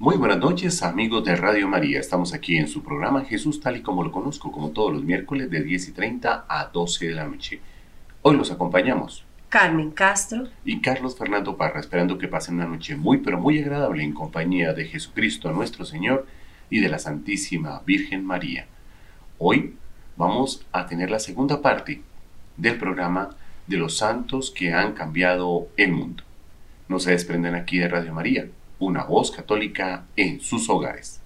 Muy buenas noches amigos de Radio María. Estamos aquí en su programa Jesús tal y como lo conozco, como todos los miércoles de 10 y 30 a 12 de la noche. Hoy los acompañamos Carmen Castro y Carlos Fernando Parra, esperando que pasen una noche muy pero muy agradable en compañía de Jesucristo nuestro Señor y de la Santísima Virgen María. Hoy vamos a tener la segunda parte del programa de los santos que han cambiado el mundo. No se desprenden aquí de Radio María una voz católica en sus hogares.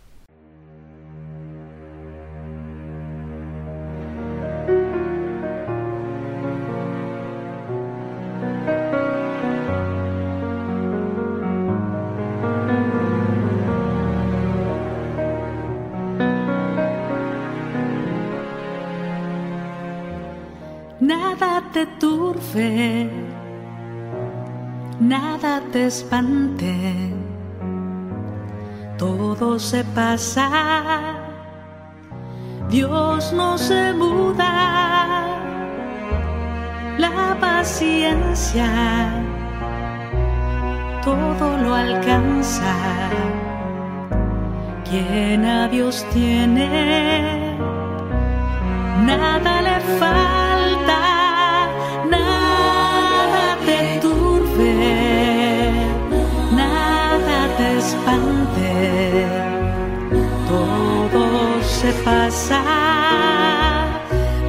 Nada te turbe, nada te espante se pasa, Dios no se muda, la paciencia todo lo alcanza. Quien a Dios tiene, nada le falta, se pasa,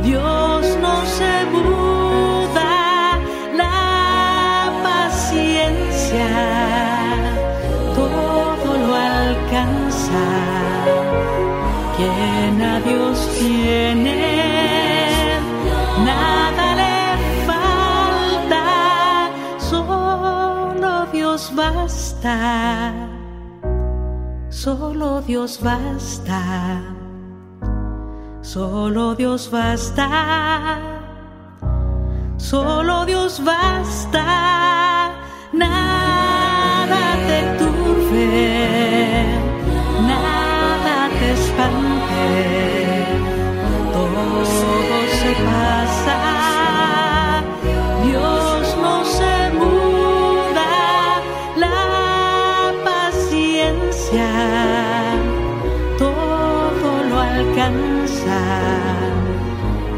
Dios no se muda, la paciencia todo lo alcanza, quien a Dios tiene, nada le falta, solo Dios basta. Solo Dios basta, solo Dios basta, solo Dios basta, nada te turbe, nada te espante, todo se pasa,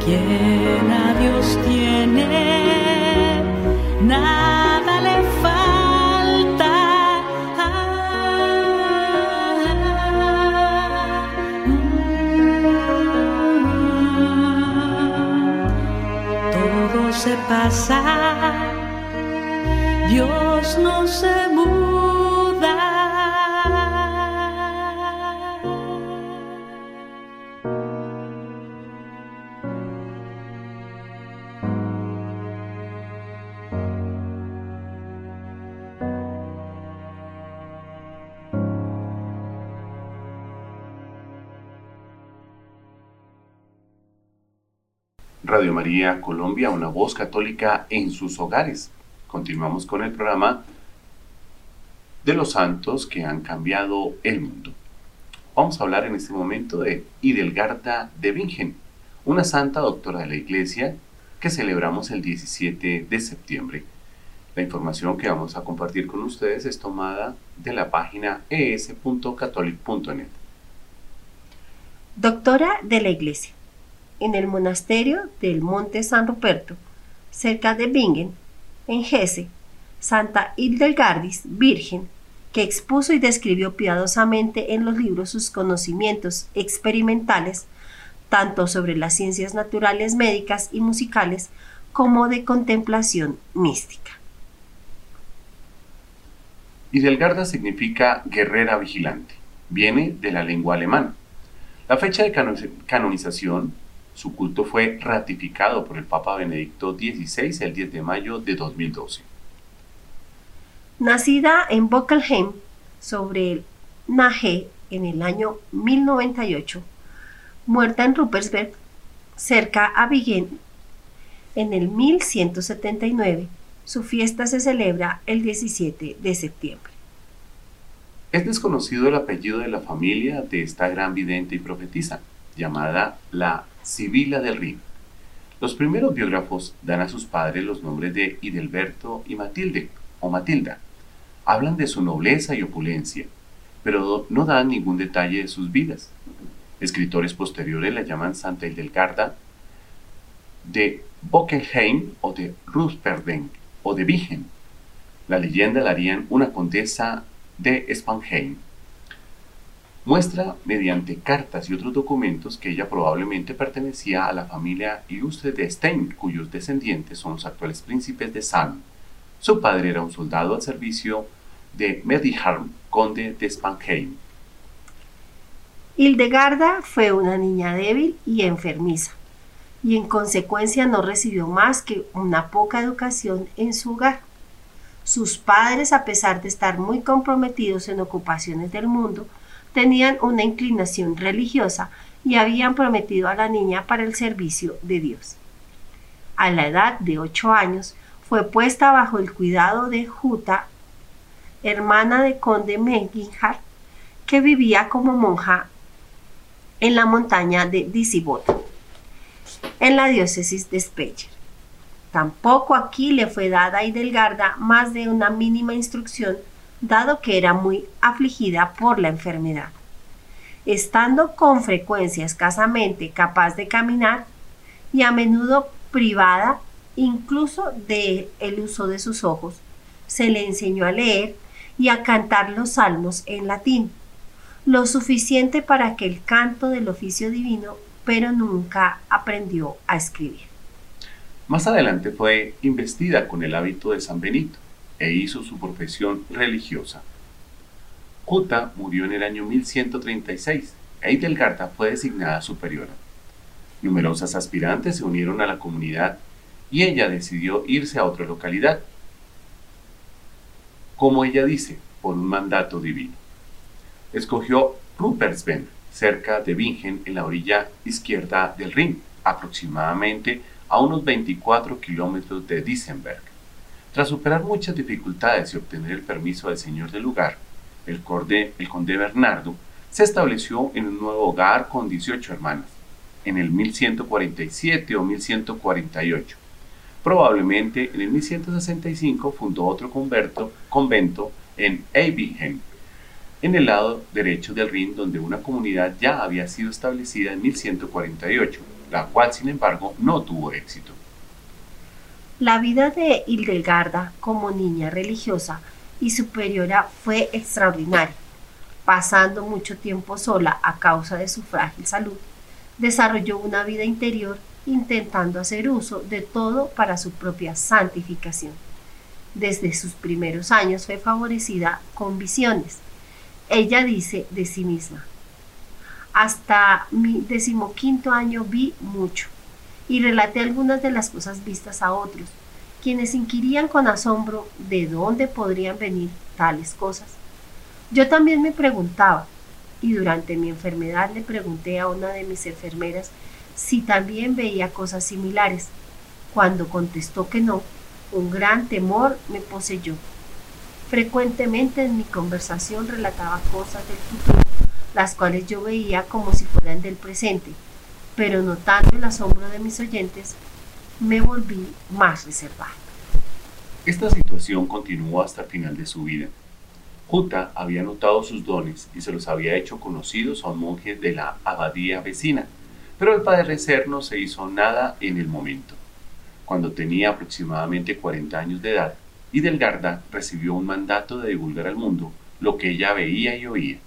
Quien a Dios tiene, nada le falta. Todo se pasa, Dios no se muda. Radio María Colombia, una voz católica en sus hogares. Continuamos con el programa de los santos que han cambiado el mundo. Vamos a hablar en este momento de Idelgarda de Bingen, una santa doctora de la Iglesia que celebramos el 17 de septiembre. La información que vamos a compartir con ustedes es tomada de la página es.catholic.net. Doctora de la Iglesia en el monasterio del Monte San Ruperto, cerca de Bingen, en Hesse, Santa Hildelgardis, virgen, que expuso y describió piadosamente en los libros sus conocimientos experimentales, tanto sobre las ciencias naturales, médicas y musicales, como de contemplación mística. Hildelgarda significa guerrera vigilante. Viene de la lengua alemana. La fecha de canonización su culto fue ratificado por el Papa Benedicto XVI el 10 de mayo de 2012. Nacida en Bockelheim, sobre el Nage, en el año 1098, muerta en Ruppersberg, cerca a Vigen, en el 1179, su fiesta se celebra el 17 de septiembre. Es desconocido el apellido de la familia de esta gran vidente y profetisa, llamada la Sibila del Rin. Los primeros biógrafos dan a sus padres los nombres de Idelberto y Matilde, o Matilda. Hablan de su nobleza y opulencia, pero no dan ningún detalle de sus vidas. Escritores posteriores la llaman Santa Hildegarda de Bockenheim o de Rusperden o de Vigen. La leyenda la harían una condesa de Spanheim. Muestra mediante cartas y otros documentos que ella probablemente pertenecía a la familia ilustre de Stein, cuyos descendientes son los actuales príncipes de Salm. Su padre era un soldado al servicio de Mediharm, conde de Spanheim. Hildegarda fue una niña débil y enfermiza, y en consecuencia no recibió más que una poca educación en su hogar. Sus padres, a pesar de estar muy comprometidos en ocupaciones del mundo, tenían una inclinación religiosa y habían prometido a la niña para el servicio de Dios. A la edad de ocho años fue puesta bajo el cuidado de Juta, hermana de conde Menginhard, que vivía como monja en la montaña de Disibot, en la diócesis de Speyer. Tampoco aquí le fue dada a Hidelgarda más de una mínima instrucción, dado que era muy afligida por la enfermedad. Estando con frecuencia escasamente capaz de caminar y a menudo privada incluso del el uso de sus ojos, se le enseñó a leer y a cantar los salmos en latín, lo suficiente para que el canto del oficio divino, pero nunca aprendió a escribir. Más adelante fue investida con el hábito de San Benito e hizo su profesión religiosa. Juta murió en el año 1136 e fue designada superiora. Numerosas aspirantes se unieron a la comunidad y ella decidió irse a otra localidad, como ella dice, por un mandato divino. Escogió Rupersben, cerca de Bingen, en la orilla izquierda del Rin, aproximadamente a unos 24 kilómetros de Dissenberg. Tras superar muchas dificultades y obtener el permiso del señor del lugar, el, el conde Bernardo se estableció en un nuevo hogar con 18 hermanas, en el 1147 o 1148 Probablemente en el 1165 fundó otro convento en Eibingen, en el lado derecho del Rin, donde una comunidad ya había sido establecida en 1148, la cual sin embargo no tuvo éxito. La vida de Hildegarda como niña religiosa y superiora fue extraordinaria. Pasando mucho tiempo sola a causa de su frágil salud, desarrolló una vida interior intentando hacer uso de todo para su propia santificación. Desde sus primeros años fue favorecida con visiones. Ella dice de sí misma, hasta mi decimoquinto año vi mucho y relaté algunas de las cosas vistas a otros, quienes inquirían con asombro de dónde podrían venir tales cosas. Yo también me preguntaba, y durante mi enfermedad le pregunté a una de mis enfermeras si también veía cosas similares. Cuando contestó que no, un gran temor me poseyó. Frecuentemente en mi conversación relataba cosas del futuro, las cuales yo veía como si fueran del presente, pero notando el asombro de mis oyentes, me volví más reservado. Esta situación continuó hasta el final de su vida. Juta había notado sus dones y se los había hecho conocidos a un monje de la abadía vecina, pero al padecer no se hizo nada en el momento. Cuando tenía aproximadamente 40 años de edad, Hidelgarda recibió un mandato de divulgar al mundo lo que ella veía y oía.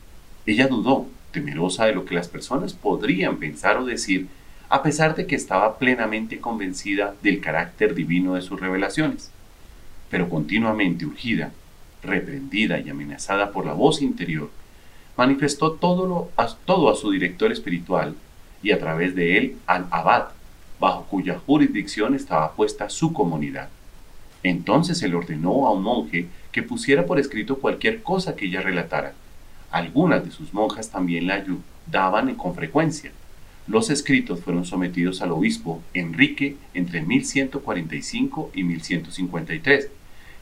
Ella dudó, temerosa de lo que las personas podrían pensar o decir, a pesar de que estaba plenamente convencida del carácter divino de sus revelaciones. Pero continuamente urgida, reprendida y amenazada por la voz interior, manifestó todo, a, todo a su director espiritual y a través de él al abad, bajo cuya jurisdicción estaba puesta su comunidad. Entonces se le ordenó a un monje que pusiera por escrito cualquier cosa que ella relatara. Algunas de sus monjas también la ayudaban con frecuencia. Los escritos fueron sometidos al obispo Enrique entre 1145 y 1153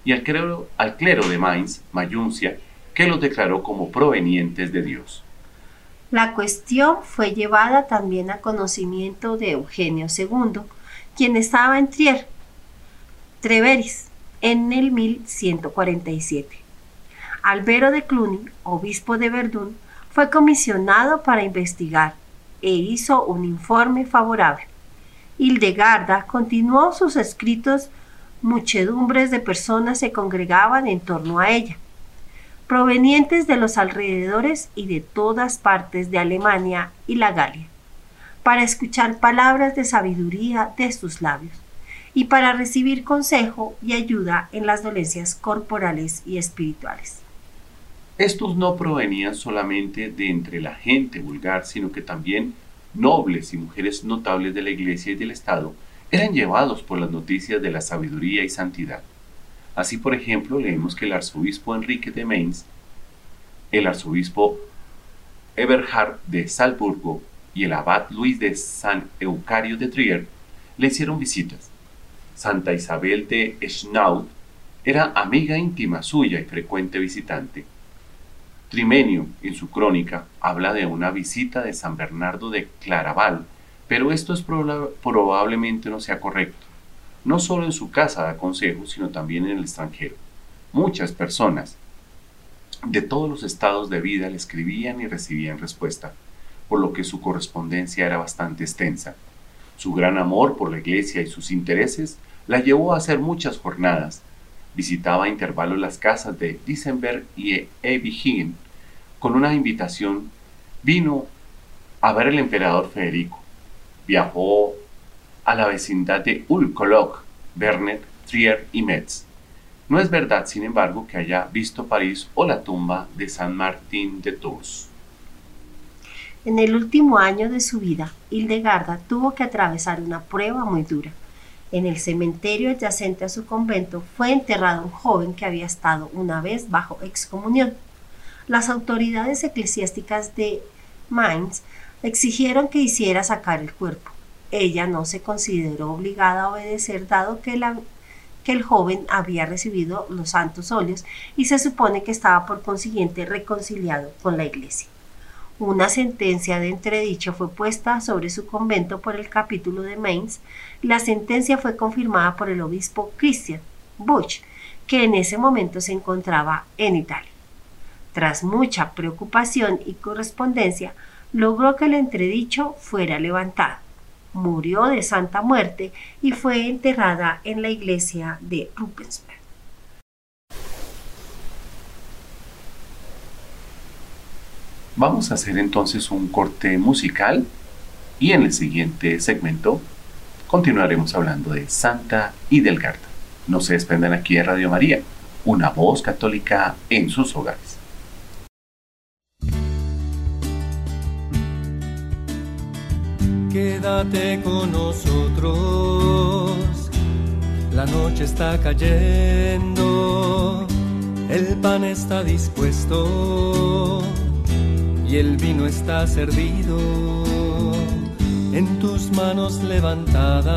y al clero, de Mainz, Mayuncia, que los declaró como provenientes de Dios. La cuestión fue llevada también a conocimiento de Eugenio II, quien estaba en Trier, Treveris, en el 1147. Albero de Cluny, obispo de Verdún, fue comisionado para investigar e hizo un informe favorable. Hildegarda continuó sus escritos, muchedumbres de personas se congregaban en torno a ella, provenientes de los alrededores y de todas partes de Alemania y la Galia, para escuchar palabras de sabiduría de sus labios y para recibir consejo y ayuda en las dolencias corporales y espirituales. Estos no provenían solamente de entre la gente vulgar, sino que también nobles y mujeres notables de la Iglesia y del Estado eran llevados por las noticias de la sabiduría y santidad. Así, por ejemplo, leemos que el arzobispo Enrique de Mainz, el arzobispo Eberhard de Salzburgo y el abad Luis de San Eucario de Trier le hicieron visitas. Santa Isabel de Schnaud era amiga íntima suya y frecuente visitante. Trimenio, en su crónica, habla de una visita de San Bernardo de Claraval, pero esto es probablemente no sea correcto. No solo en su casa da consejos, sino también en el extranjero. Muchas personas de todos los estados de vida le escribían y recibían respuesta, por lo que su correspondencia era bastante extensa. Su gran amor por la iglesia y sus intereses la llevó a hacer muchas jornadas, visitaba a intervalos las casas de Disenberg y Ebihin con una invitación. Vino a ver al emperador Federico. Viajó a la vecindad de Ulkolok, Bernet, Trier y Metz. No es verdad, sin embargo, que haya visto París o la tumba de San Martín de Tours. En el último año de su vida, Hildegarda tuvo que atravesar una prueba muy dura. En el cementerio adyacente a su convento fue enterrado un joven que había estado una vez bajo excomunión. Las autoridades eclesiásticas de Mainz exigieron que hiciera sacar el cuerpo. Ella no se consideró obligada a obedecer dado que, que el joven había recibido los santos óleos y se supone que estaba por consiguiente reconciliado con la iglesia. Una sentencia de entredicho fue puesta sobre su convento por el capítulo de Mainz. La sentencia fue confirmada por el obispo Christian Buch, que en ese momento se encontraba en Italia. Tras mucha preocupación y correspondencia, logró que el entredicho fuera levantado. Murió de santa muerte y fue enterrada en la iglesia de Rupensberg. Vamos a hacer entonces un corte musical y en el siguiente segmento continuaremos hablando de Santa Hidelgarda. No se desprendan aquí de Radio María, una voz católica en sus hogares. Quédate con nosotros, la noche está cayendo, el pan está dispuesto y el vino está servido en tus manos levantadas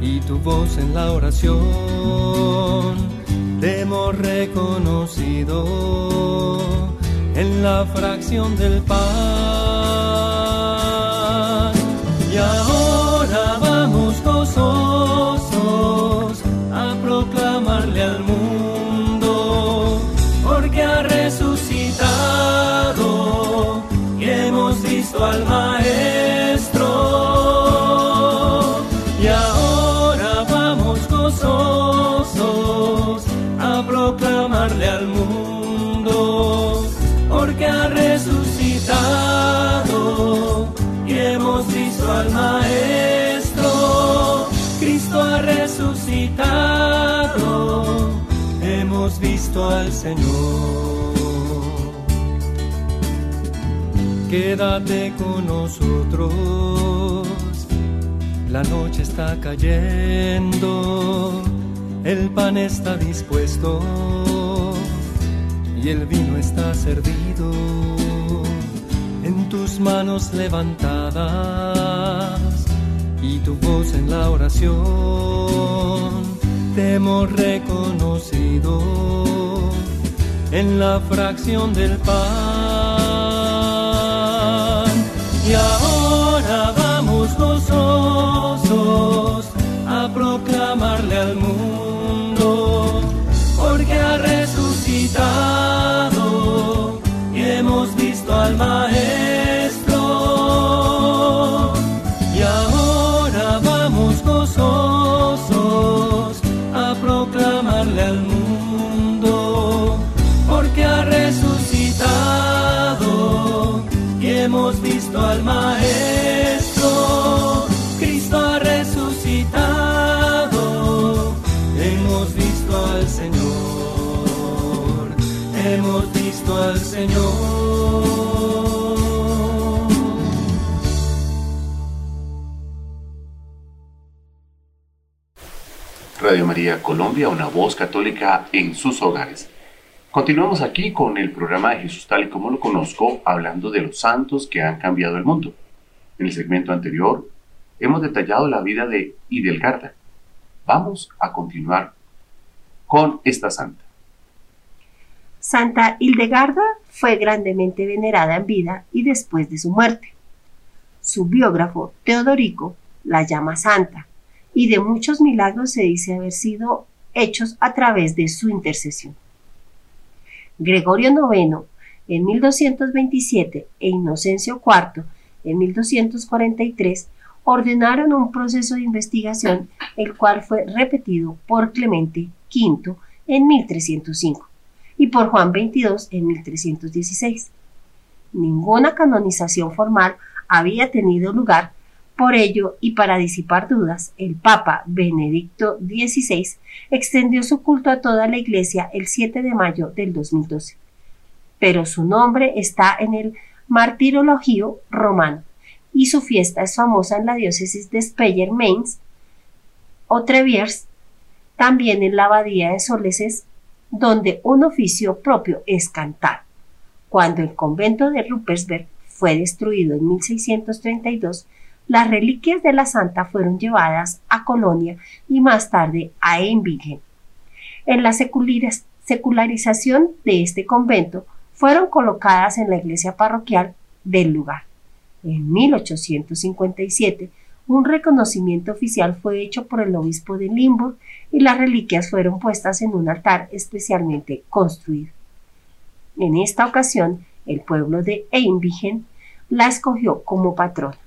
y tu voz en la oración. Te hemos reconocido en la fracción del pan. Y ahora al maestro. Y ahora vamos gozosos a proclamarle al mundo porque ha resucitado y hemos visto al maestro. Cristo ha resucitado hemos visto al Señor quédate con nosotros. La noche está cayendo, el pan está dispuesto y el vino está servido en tus manos levantadas y tu voz en la oración. Te hemos reconocido en la fracción del pan. Y ahora vamos gozosos a proclamarle al mundo, porque ha resucitado Señor. Radio María Colombia, una voz católica en sus hogares. Continuamos aquí con el programa de Jesús tal y como lo conozco, hablando de los santos que han cambiado el mundo. En el segmento anterior hemos detallado la vida de Idelgarda. Vamos a continuar con esta santa. Santa Hildegarda fue grandemente venerada en vida y después de su muerte. Su biógrafo, Teodorico, la llama santa y de muchos milagros se dice haber sido hechos a través de su intercesión. Gregorio IX en 1227 e Inocencio IV en 1243 ordenaron un proceso de investigación el cual fue repetido por Clemente V en 1305 y por Juan XXII en 1316. Ninguna canonización formal había tenido lugar por ello, y para disipar dudas, el Papa Benedicto XVI extendió su culto a toda la Iglesia el 7 de mayo del 2012. Pero su nombre está en el Martirologio romano y su fiesta es famosa en la diócesis de Speyer, Mainz o Treviers, también en la abadía de Soleses, donde un oficio propio es cantar. Cuando el convento de Ruppersberg fue destruido en 1632, las reliquias de la santa fueron llevadas a Colonia y más tarde a Einbingen. En la secularización de este convento fueron colocadas en la iglesia parroquial del lugar. En 1857, un reconocimiento oficial fue hecho por el obispo de Limburg y las reliquias fueron puestas en un altar especialmente construido. En esta ocasión, el pueblo de Einbingen la escogió como patrona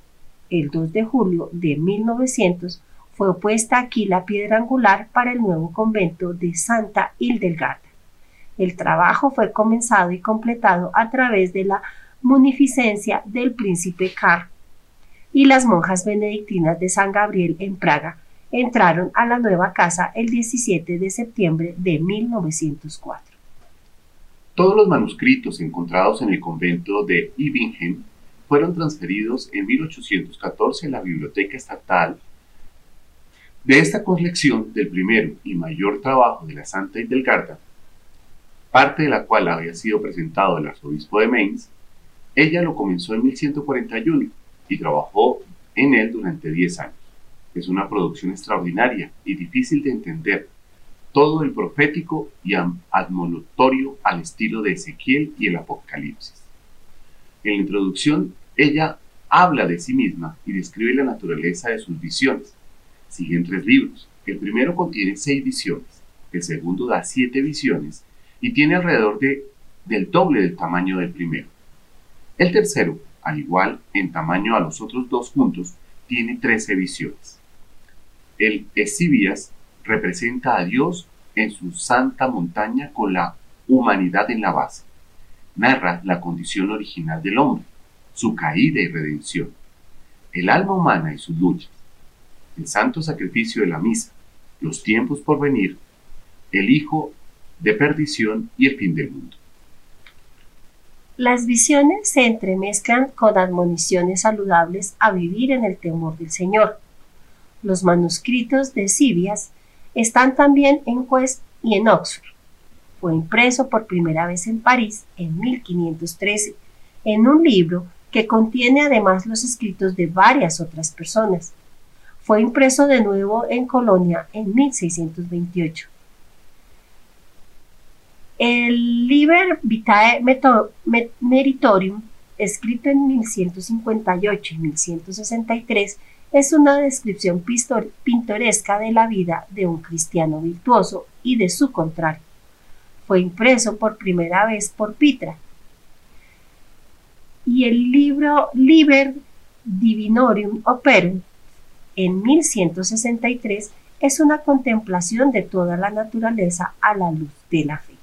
el 2 de julio de 1900, fue puesta aquí la piedra angular para el nuevo convento de Santa Hildegarda. El trabajo fue comenzado y completado a través de la munificencia del príncipe Karl y las monjas benedictinas de San Gabriel en Praga entraron a la nueva casa el 17 de septiembre de 1904. Todos los manuscritos encontrados en el convento de Ibingen fueron transferidos en 1814 a la Biblioteca Estatal. De esta colección del primero y mayor trabajo de la Santa Hildegarda, parte de la cual había sido presentado el arzobispo de Mainz, ella lo comenzó en 1141 y trabajó en él durante 10 años. Es una producción extraordinaria y difícil de entender, todo el profético y admonitorio al estilo de Ezequiel y el Apocalipsis. En la introducción ella habla de sí misma y describe la naturaleza de sus visiones. Siguen tres libros. El primero contiene seis visiones, el segundo da siete visiones y tiene alrededor de, del doble del tamaño del primero. El tercero, al igual en tamaño a los otros dos juntos, tiene trece visiones. El Esibías representa a Dios en su santa montaña con la humanidad en la base. Narra la condición original del hombre su caída y redención, el alma humana y sus luchas, el santo sacrificio de la misa, los tiempos por venir, el hijo de perdición y el fin del mundo. Las visiones se entremezclan con admoniciones saludables a vivir en el temor del Señor. Los manuscritos de Sibias están también en Quest y en Oxford. Fue impreso por primera vez en París en 1513 en un libro que contiene además los escritos de varias otras personas. Fue impreso de nuevo en Colonia en 1628. El Liber Vitae Meritorium, escrito en 1158 y 1163, es una descripción pintoresca de la vida de un cristiano virtuoso y de su contrario. Fue impreso por primera vez por Pitra, y el libro Liber Divinorium Operum en 1163 es una contemplación de toda la naturaleza a la luz de la fe.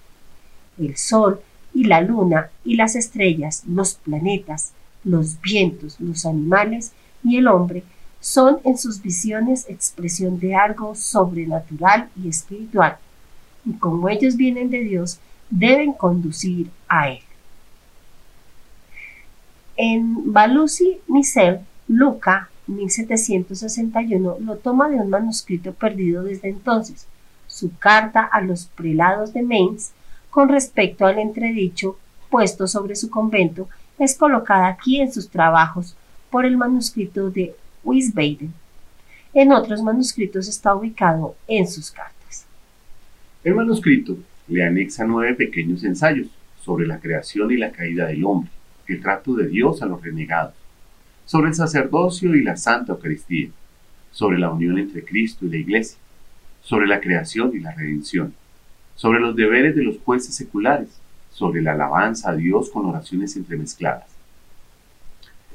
El sol y la luna y las estrellas, los planetas, los vientos, los animales y el hombre son en sus visiones expresión de algo sobrenatural y espiritual, y como ellos vienen de Dios, deben conducir a Él. En Balusi Misel, Luca 1761 lo toma de un manuscrito perdido desde entonces, su carta a los prelados de Mainz con respecto al entredicho puesto sobre su convento es colocada aquí en sus trabajos por el manuscrito de Wiesbaden. En otros manuscritos está ubicado en sus cartas. El manuscrito le anexa nueve pequeños ensayos sobre la creación y la caída del hombre, el trato de Dios a los renegados, sobre el sacerdocio y la Santa Eucaristía, sobre la unión entre Cristo y la Iglesia, sobre la creación y la redención, sobre los deberes de los jueces seculares, sobre la alabanza a Dios con oraciones entremezcladas.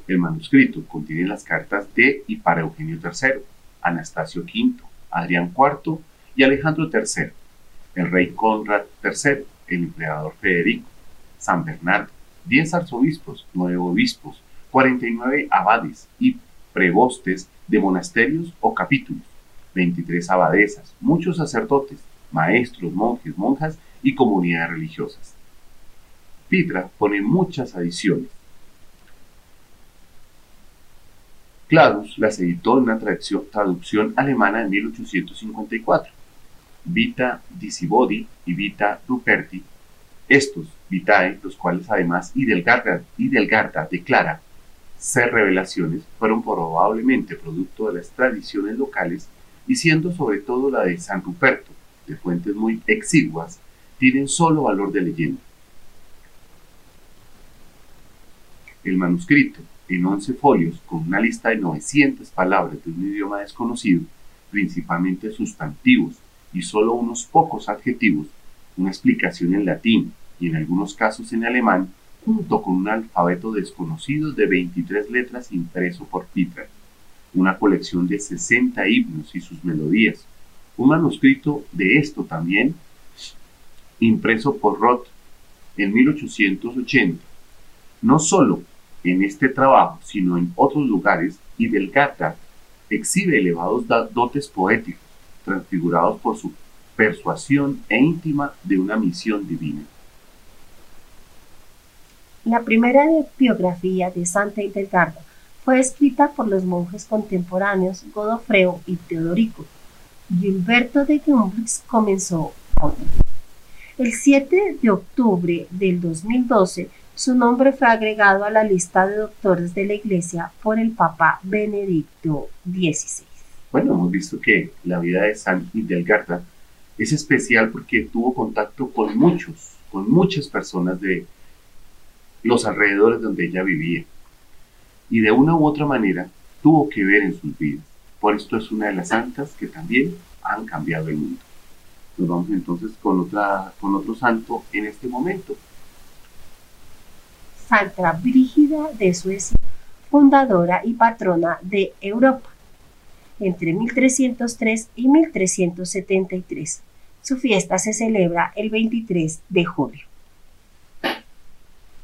El manuscrito contiene las cartas de y para Eugenio III, Anastasio V, Adrián IV y Alejandro III, el rey Conrad III, el emperador Federico, San Bernardo, 10 arzobispos, 9 obispos, 49 abades y prebostes de monasterios o capítulos, 23 abadesas, muchos sacerdotes, maestros, monjes, monjas y comunidades religiosas. Pitra pone muchas adiciones. Cladus las editó en una traducción, traducción alemana en 1854. Vita Disibodi y Vita Ruperti, estos Vitae, los cuales además Idelgarda, Idelgarda declara ser revelaciones, fueron probablemente producto de las tradiciones locales y siendo sobre todo la de San Ruperto, fuentes muy exiguas, tienen solo valor de leyenda. El manuscrito, en 11 folios, con una lista de 900 palabras de un idioma desconocido, principalmente sustantivos y solo unos pocos adjetivos, una explicación en latín y en algunos casos en alemán, junto con un alfabeto desconocido de 23 letras impreso por Peter, una colección de 60 himnos y sus melodías, un manuscrito de esto también, impreso por Roth en 1880. No solo en este trabajo, sino en otros lugares, y del Gata exhibe elevados dotes poéticos, transfigurados por su persuasión e íntima de una misión divina. La primera biografía de Santa Hildegarda fue escrita por los monjes contemporáneos Godofredo y Teodorico. Gilberto de Gumbrix comenzó otra. El 7 de octubre del 2012, su nombre fue agregado a la lista de doctores de la Iglesia por el Papa Benedicto XVI. Bueno, hemos visto que la vida de San Hildegarda es especial porque tuvo contacto con muchos, con muchas personas de los alrededores donde ella vivía. Y de una u otra manera tuvo que ver en sus vidas. Por esto es una de las santas que también han cambiado el mundo. Nos vamos entonces con, otra, con otro santo en este momento. Santa Brígida de Suecia, fundadora y patrona de Europa, entre 1303 y 1373. Su fiesta se celebra el 23 de julio.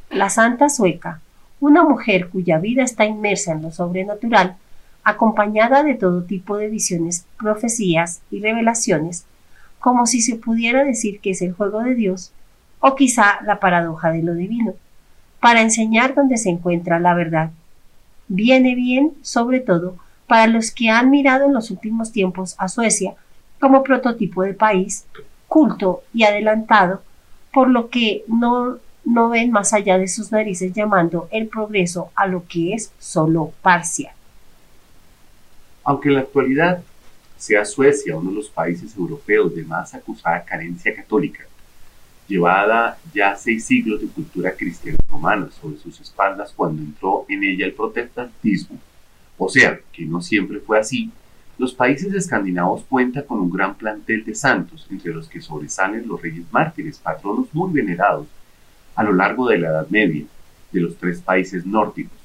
La santa sueca, una mujer cuya vida está inmersa en lo sobrenatural, acompañada de todo tipo de visiones, profecías y revelaciones, como si se pudiera decir que es el juego de Dios, o quizá la paradoja de lo divino, para enseñar dónde se encuentra la verdad. Viene bien, sobre todo, para los que han mirado en los últimos tiempos a Suecia como prototipo de país, culto y adelantado, por lo que no no ven más allá de sus narices llamando el progreso a lo que es solo parcial. Aunque en la actualidad sea Suecia uno de los países europeos de más acusada carencia católica, llevada ya seis siglos de cultura cristiana romana sobre sus espaldas cuando entró en ella el protestantismo, o sea, que no siempre fue así, los países escandinavos cuentan con un gran plantel de santos, entre los que sobresalen los reyes mártires, patronos muy venerados a lo largo de la Edad Media de los tres países nórdicos.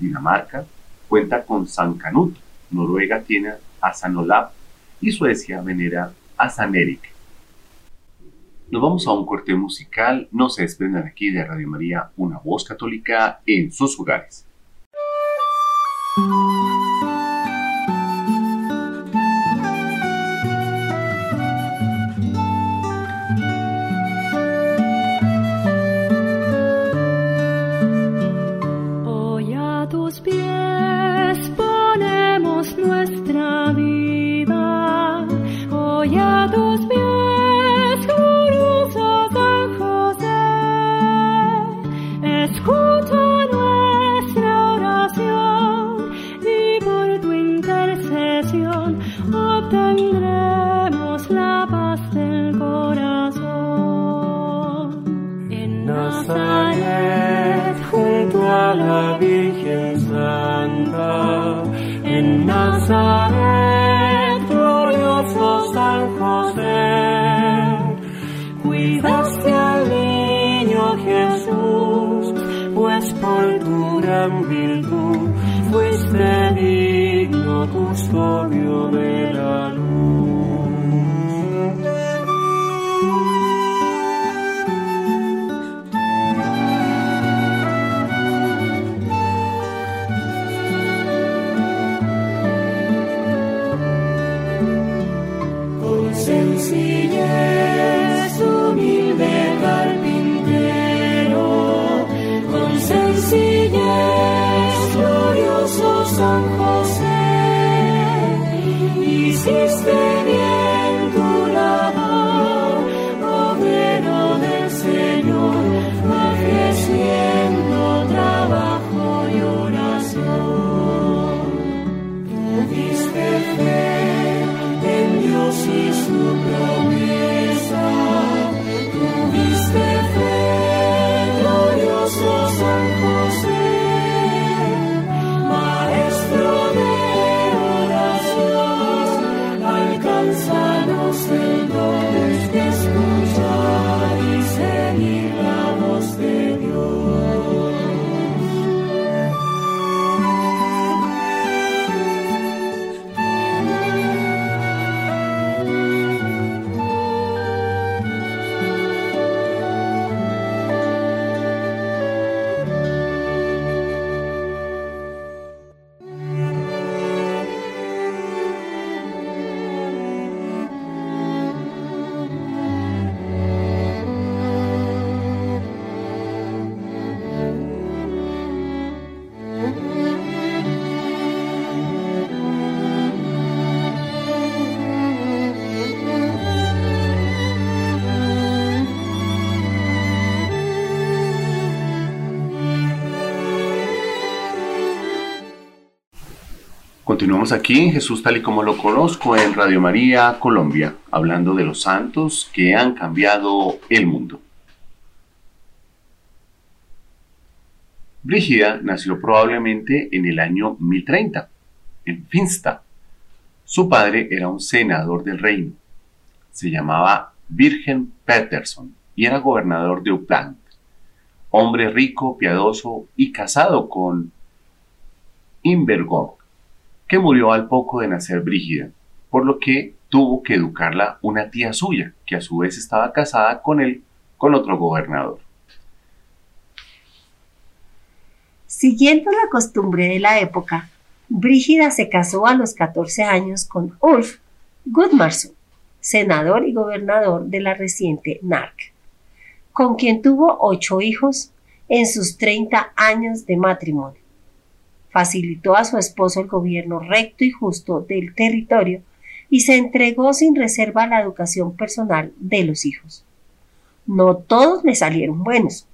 Dinamarca cuenta con San Canut, Noruega tiene a San Olaf y Suecia venera a San Erik. Nos vamos a un corte musical. No se desprendan aquí de Radio María, una voz católica en sus hogares. Continuamos aquí en Jesús tal y como lo conozco en Radio María Colombia, hablando de los santos que han cambiado el mundo. Brígida nació probablemente en el año 1030, en Finsta. Su padre era un senador del reino. Se llamaba Virgen Peterson y era gobernador de Uppland. Hombre rico, piadoso y casado con Invergorg, que murió al poco de nacer Brígida, por lo que tuvo que educarla una tía suya, que a su vez estaba casada con él, con otro gobernador. Siguiendo la costumbre de la época, Brígida se casó a los 14 años con Ulf Gudmarsson, senador y gobernador de la reciente Nark, con quien tuvo ocho hijos en sus 30 años de matrimonio. Facilitó a su esposo el gobierno recto y justo del territorio y se entregó sin reserva a la educación personal de los hijos. No todos le salieron buenos,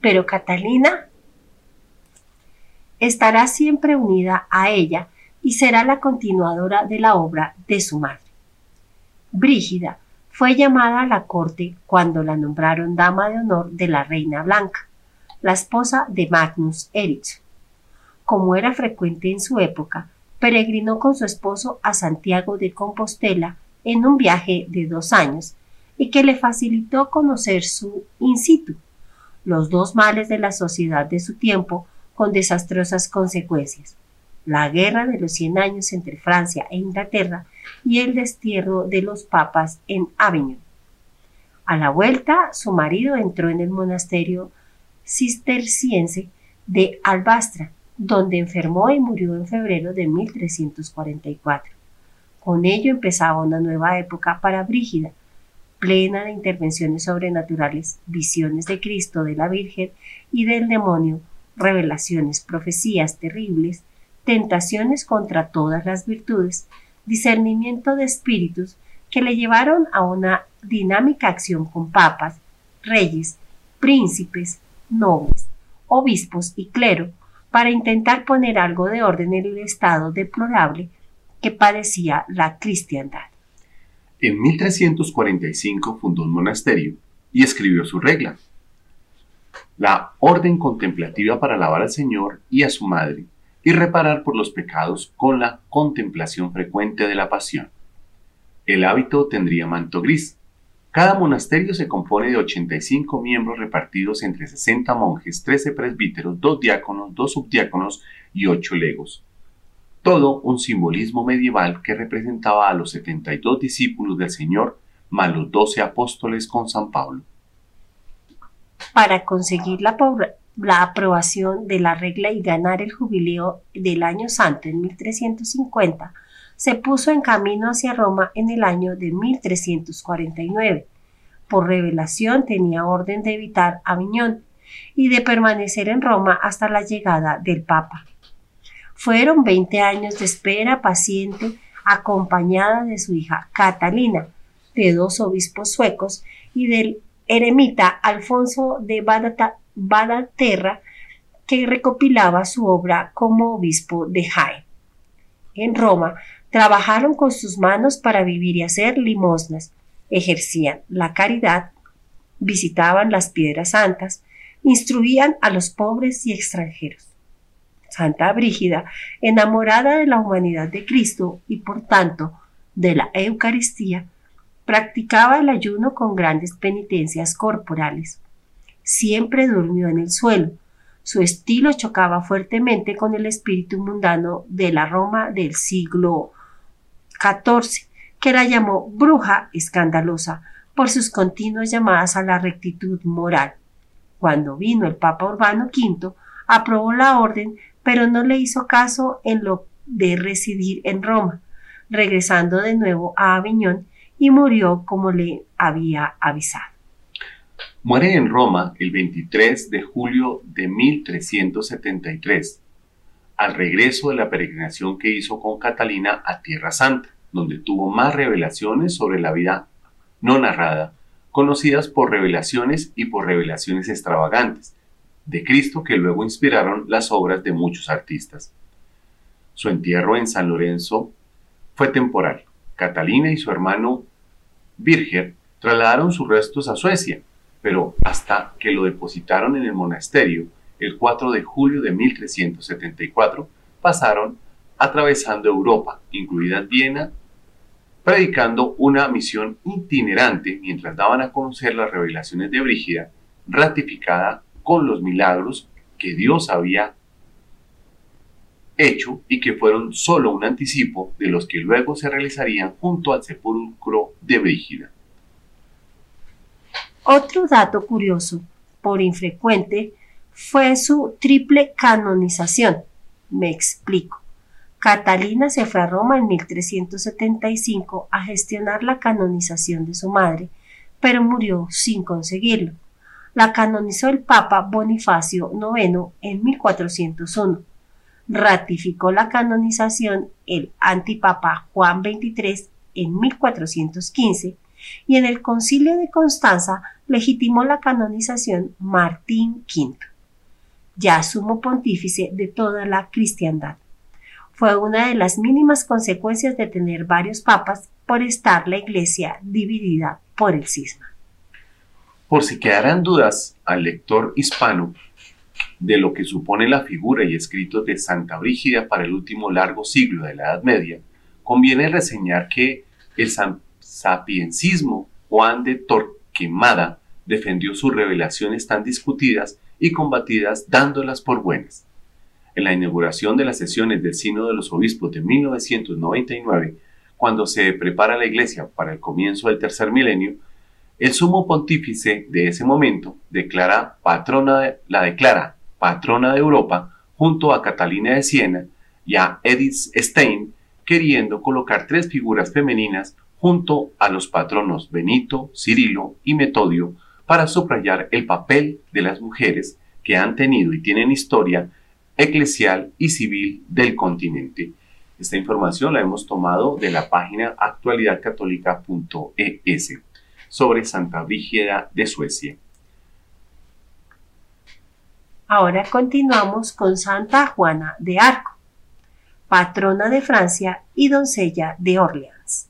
pero Catalina estará siempre unida a ella y será la continuadora de la obra de su madre. Brígida fue llamada a la corte cuando la nombraron dama de honor de la Reina Blanca, la esposa de Magnus Ericsson. Como era frecuente en su época, peregrinó con su esposo a Santiago de Compostela en un viaje de dos años y que le facilitó conocer su in situ, los dos males de la sociedad de su tiempo con desastrosas consecuencias, la guerra de los cien años entre Francia e Inglaterra y el destierro de los papas en Avignon. A la vuelta, su marido entró en el monasterio cisterciense de Albastra, donde enfermó y murió en febrero de 1344. Con ello empezaba una nueva época para Brígida, plena de intervenciones sobrenaturales, visiones de Cristo, de la Virgen y del demonio, revelaciones, profecías terribles, tentaciones contra todas las virtudes, discernimiento de espíritus que le llevaron a una dinámica acción con papas, reyes, príncipes, nobles, obispos y clero para intentar poner algo de orden en el estado deplorable que padecía la cristiandad. En 1345 fundó un monasterio y escribió su regla, la orden contemplativa para alabar al Señor y a su Madre, y reparar por los pecados con la contemplación frecuente de la pasión. El hábito tendría manto gris. Cada monasterio se compone de 85 miembros repartidos entre 60 monjes, 13 presbíteros, 2 diáconos, 2 subdiáconos y 8 legos. Todo un simbolismo medieval que representaba a los 72 discípulos del Señor más los 12 apóstoles con San Pablo. Para conseguir la, la aprobación de la regla y ganar el jubileo del año santo en 1350, se puso en camino hacia Roma en el año de 1349. Por revelación tenía orden de evitar Aviñón y de permanecer en Roma hasta la llegada del Papa. Fueron 20 años de espera paciente acompañada de su hija Catalina, de dos obispos suecos y del eremita Alfonso de Badaterra, que recopilaba su obra como obispo de Jaén. En Roma trabajaron con sus manos para vivir y hacer limosnas, ejercían la caridad, visitaban las piedras santas, instruían a los pobres y extranjeros. Santa Brígida, enamorada de la humanidad de Cristo y por tanto de la Eucaristía, practicaba el ayuno con grandes penitencias corporales. Siempre durmió en el suelo. Su estilo chocaba fuertemente con el espíritu mundano de la Roma del siglo Que la llamó bruja escandalosa por sus continuas llamadas a la rectitud moral. Cuando vino el Papa Urbano V, aprobó la orden, pero no le hizo caso en lo de residir en Roma, regresando de nuevo a Aviñón y murió como le había avisado. Muere en Roma el 23 de julio de 1373, al regreso de la peregrinación que hizo con Catalina a Tierra Santa, donde tuvo más revelaciones sobre la vida no narrada, conocidas por revelaciones y por revelaciones extravagantes de Cristo que luego inspiraron las obras de muchos artistas. Su entierro en San Lorenzo fue temporal. Catalina y su hermano Birger trasladaron sus restos a Suecia, pero hasta que lo depositaron en el monasterio el 4 de julio de 1374, pasaron atravesando Europa, incluida Viena, predicando una misión itinerante mientras daban a conocer las revelaciones de Brígida, ratificada con los milagros que Dios había hecho y que fueron solo un anticipo de los que luego se realizarían junto al sepulcro de Brígida. Otro dato curioso, por infrecuente, fue su triple canonización. Me explico. Catalina se fue a Roma en 1375 a gestionar la canonización de su madre, pero murió sin conseguirlo. La canonizó el Papa Bonifacio IX en 1401 ratificó la canonización el antipapa Juan XXIII en 1415 y en el concilio de Constanza legitimó la canonización Martín V, ya sumo pontífice de toda la cristiandad. Fue una de las mínimas consecuencias de tener varios papas por estar la iglesia dividida por el cisma. Por si quedaran dudas al lector hispano, de lo que supone la figura y escritos de Santa Brígida para el último largo siglo de la Edad Media, conviene reseñar que el sapiencismo Juan de Torquemada defendió sus revelaciones tan discutidas y combatidas dándolas por buenas. En la inauguración de las sesiones del Sínodo de los Obispos de 1999, cuando se prepara la Iglesia para el comienzo del tercer milenio, El sumo pontífice de ese momento declara patrona de- la declara patrona de Europa junto a Catalina de Siena y a Edith Stein, queriendo colocar tres figuras femeninas junto a los patronos Benito, Cirilo y Metodio para subrayar el papel de las mujeres que han tenido y tienen historia eclesial y civil del continente. Esta información la hemos tomado de la página actualidadcatólica.es sobre Santa Brígida de Suecia. Ahora continuamos con Santa Juana de Arco, patrona de Francia y doncella de Orleans.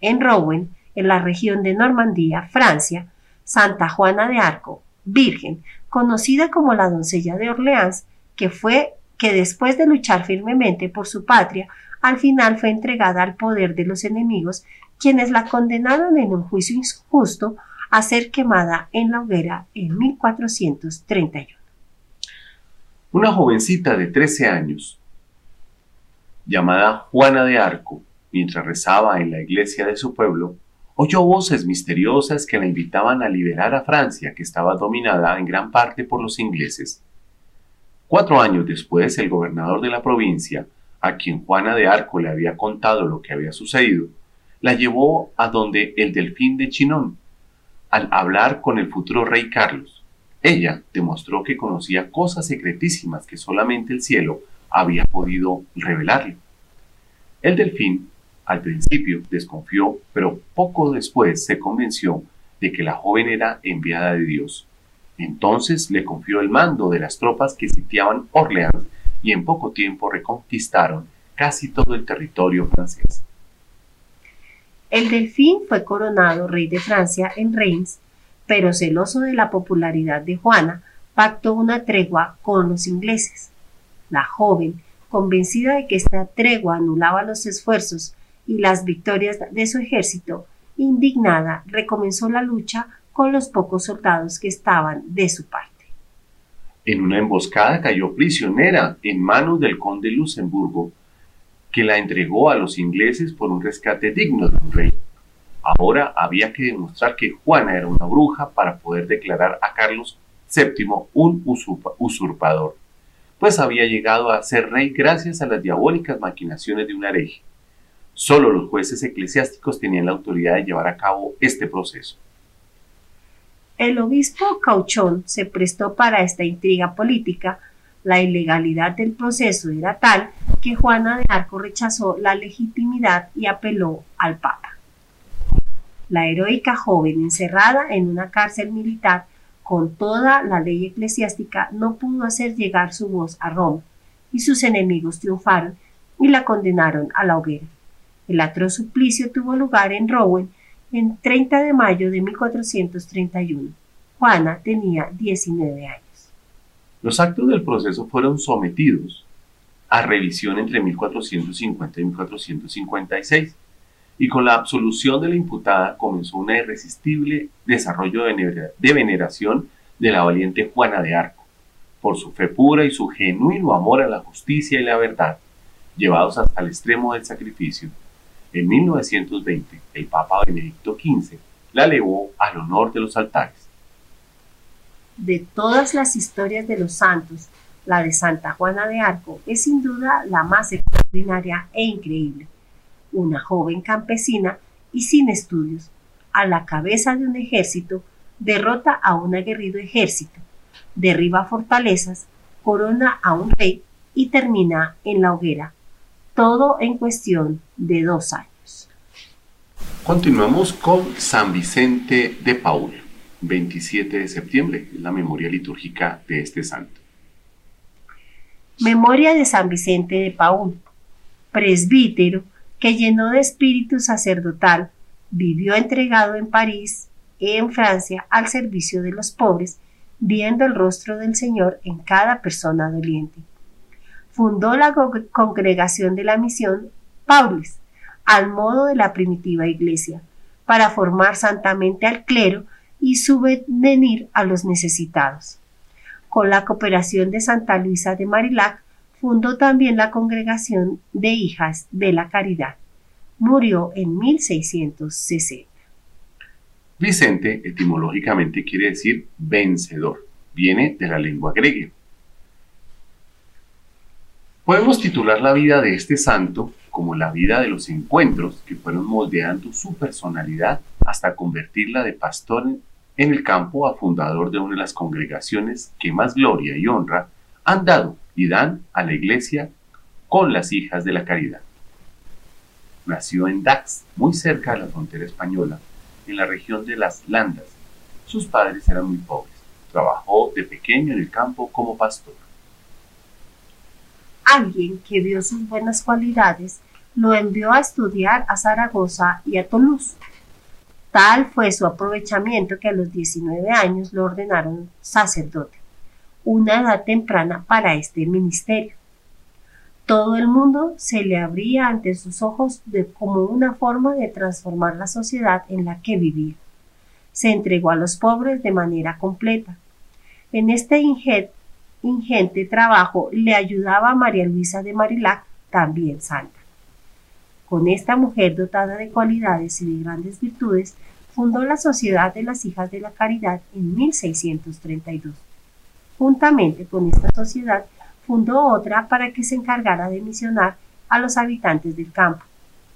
En Rouen, en la región de Normandía, Francia, Santa Juana de Arco, virgen, conocida como la doncella de Orleans, que fue que después de luchar firmemente por su patria, al final fue entregada al poder de los enemigos, quienes la condenaron en un juicio injusto a ser quemada en la hoguera en 1431. Una jovencita de 13 años, llamada Juana de Arco, mientras rezaba en la iglesia de su pueblo, oyó voces misteriosas que la invitaban a liberar a Francia, que estaba dominada en gran parte por los ingleses. Cuatro años después, el gobernador de la provincia, a quien Juana de Arco le había contado lo que había sucedido, la llevó a donde el delfín de Chinón, al hablar con el futuro rey Carlos. Ella demostró que conocía cosas secretísimas que solamente el cielo había podido revelarle. El delfín, al principio, desconfió, pero poco después se convenció de que la joven era enviada de Dios. Entonces le confió el mando de las tropas que sitiaban Orleans y en poco tiempo reconquistaron casi todo el territorio francés. El delfín fue coronado rey de Francia en Reims, pero celoso de la popularidad de Juana, pactó una tregua con los ingleses. La joven, convencida de que esta tregua anulaba los esfuerzos y las victorias de su ejército, indignada, recomenzó la lucha con los pocos soldados que estaban de su parte. En una emboscada cayó prisionera en manos del conde Luxemburgo, que la entregó a los ingleses por un rescate digno de un rey. Ahora había que demostrar que Juana era una bruja para poder declarar a Carlos VII un usurpa- usurpador, pues había llegado a ser rey gracias a las diabólicas maquinaciones de un hereje. Solo los jueces eclesiásticos tenían la autoridad de llevar a cabo este proceso. El obispo Cauchón se prestó para esta intriga política. La ilegalidad del proceso era tal que Juana de Arco rechazó la legitimidad y apeló al Papa. La heroica joven encerrada en una cárcel militar con toda la ley eclesiástica no pudo hacer llegar su voz a Roma y sus enemigos triunfaron y la condenaron a la hoguera. El atroz suplicio tuvo lugar en Rouen en 30 de mayo de 1431. Juana tenía 19 años. Los actos del proceso fueron sometidos a revisión entre 1450 y 1456 y con la absolución de la imputada comenzó un irresistible desarrollo de veneración de la valiente Juana de Arco, por su fe pura y su genuino amor a la justicia y la verdad, llevados hasta el extremo del sacrificio. En 1920, el Papa Benedicto XV la elevó al honor de los altares. De todas las historias de los santos, la de Santa Juana de Arco es sin duda la más extraordinaria e increíble. Una joven campesina y sin estudios, a la cabeza de un ejército, derrota a un aguerrido ejército, derriba fortalezas, corona a un rey y termina en la hoguera. Todo en cuestión de dos años. Continuamos con San Vicente de Paul, 27 de septiembre, la memoria litúrgica de este santo. Memoria de San Vicente de Paúl, presbítero que llenó de espíritu sacerdotal, vivió entregado en París, en Francia, al servicio de los pobres, viendo el rostro del Señor en cada persona doliente. Fundó la co- congregación de la misión Paulis, al modo de la primitiva iglesia, para formar santamente al clero y subvenir a los necesitados. Con la cooperación de Santa Luisa de Marilac, fundó también la Congregación de Hijas de la Caridad. Murió en 1660. Vicente etimológicamente quiere decir vencedor. Viene de la lengua griega. Podemos titular la vida de este santo como la vida de los encuentros que fueron moldeando su personalidad hasta convertirla de pastor en el campo a fundador de una de las congregaciones que más gloria y honra han dado y dan a la iglesia con las hijas de la caridad. Nació en Dax, muy cerca de la frontera española, en la región de las Landas. Sus padres eran muy pobres. Trabajó de pequeño en el campo como pastor. Alguien que vio sus buenas cualidades lo envió a estudiar a Zaragoza y a Toulouse. Tal fue su aprovechamiento que a los 19 años lo ordenaron sacerdote, una edad temprana para este ministerio. Todo el mundo se le abría ante sus ojos de, como una forma de transformar la sociedad en la que vivía. Se entregó a los pobres de manera completa. En este ingente trabajo le ayudaba María Luisa de Marilac, también santa. Con esta mujer dotada de cualidades y de grandes virtudes, fundó la Sociedad de las Hijas de la Caridad en 1632. Juntamente con esta sociedad fundó otra para que se encargara de misionar a los habitantes del campo.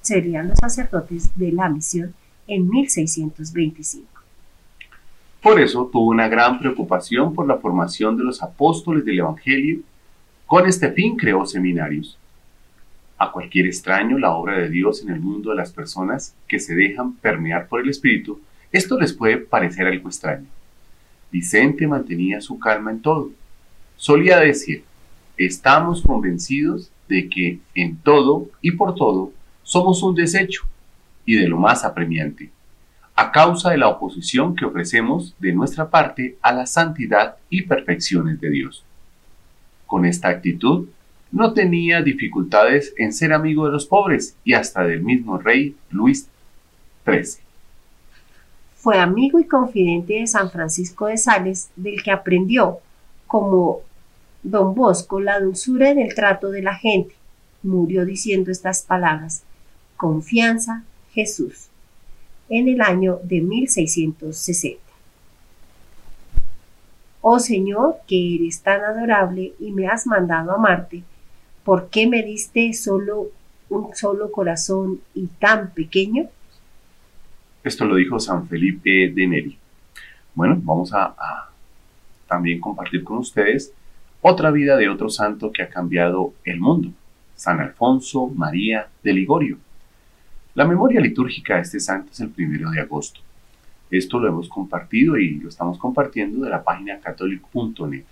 Serían los sacerdotes de la misión en 1625. Por eso tuvo una gran preocupación por la formación de los apóstoles del Evangelio. Con este fin creó seminarios. A cualquier extraño la obra de Dios en el mundo de las personas que se dejan permear por el Espíritu, esto les puede parecer algo extraño. Vicente mantenía su calma en todo. Solía decir, estamos convencidos de que en todo y por todo somos un desecho y de lo más apremiante, a causa de la oposición que ofrecemos de nuestra parte a la santidad y perfecciones de Dios. Con esta actitud, no tenía dificultades en ser amigo de los pobres y hasta del mismo rey Luis XIII. Fue amigo y confidente de San Francisco de Sales, del que aprendió, como don Bosco, la dulzura en el trato de la gente. Murió diciendo estas palabras, confianza, Jesús, en el año de 1660. Oh Señor, que eres tan adorable y me has mandado amarte, ¿por qué me diste solo un solo corazón y tan pequeño? Esto lo dijo San Felipe de Neri. Bueno, vamos a, también compartir con ustedes otra vida de otro santo que ha cambiado el mundo, San Alfonso María de Ligorio. La memoria litúrgica de este santo es el primero de agosto. Esto lo hemos compartido y lo estamos compartiendo de la página catholic.net.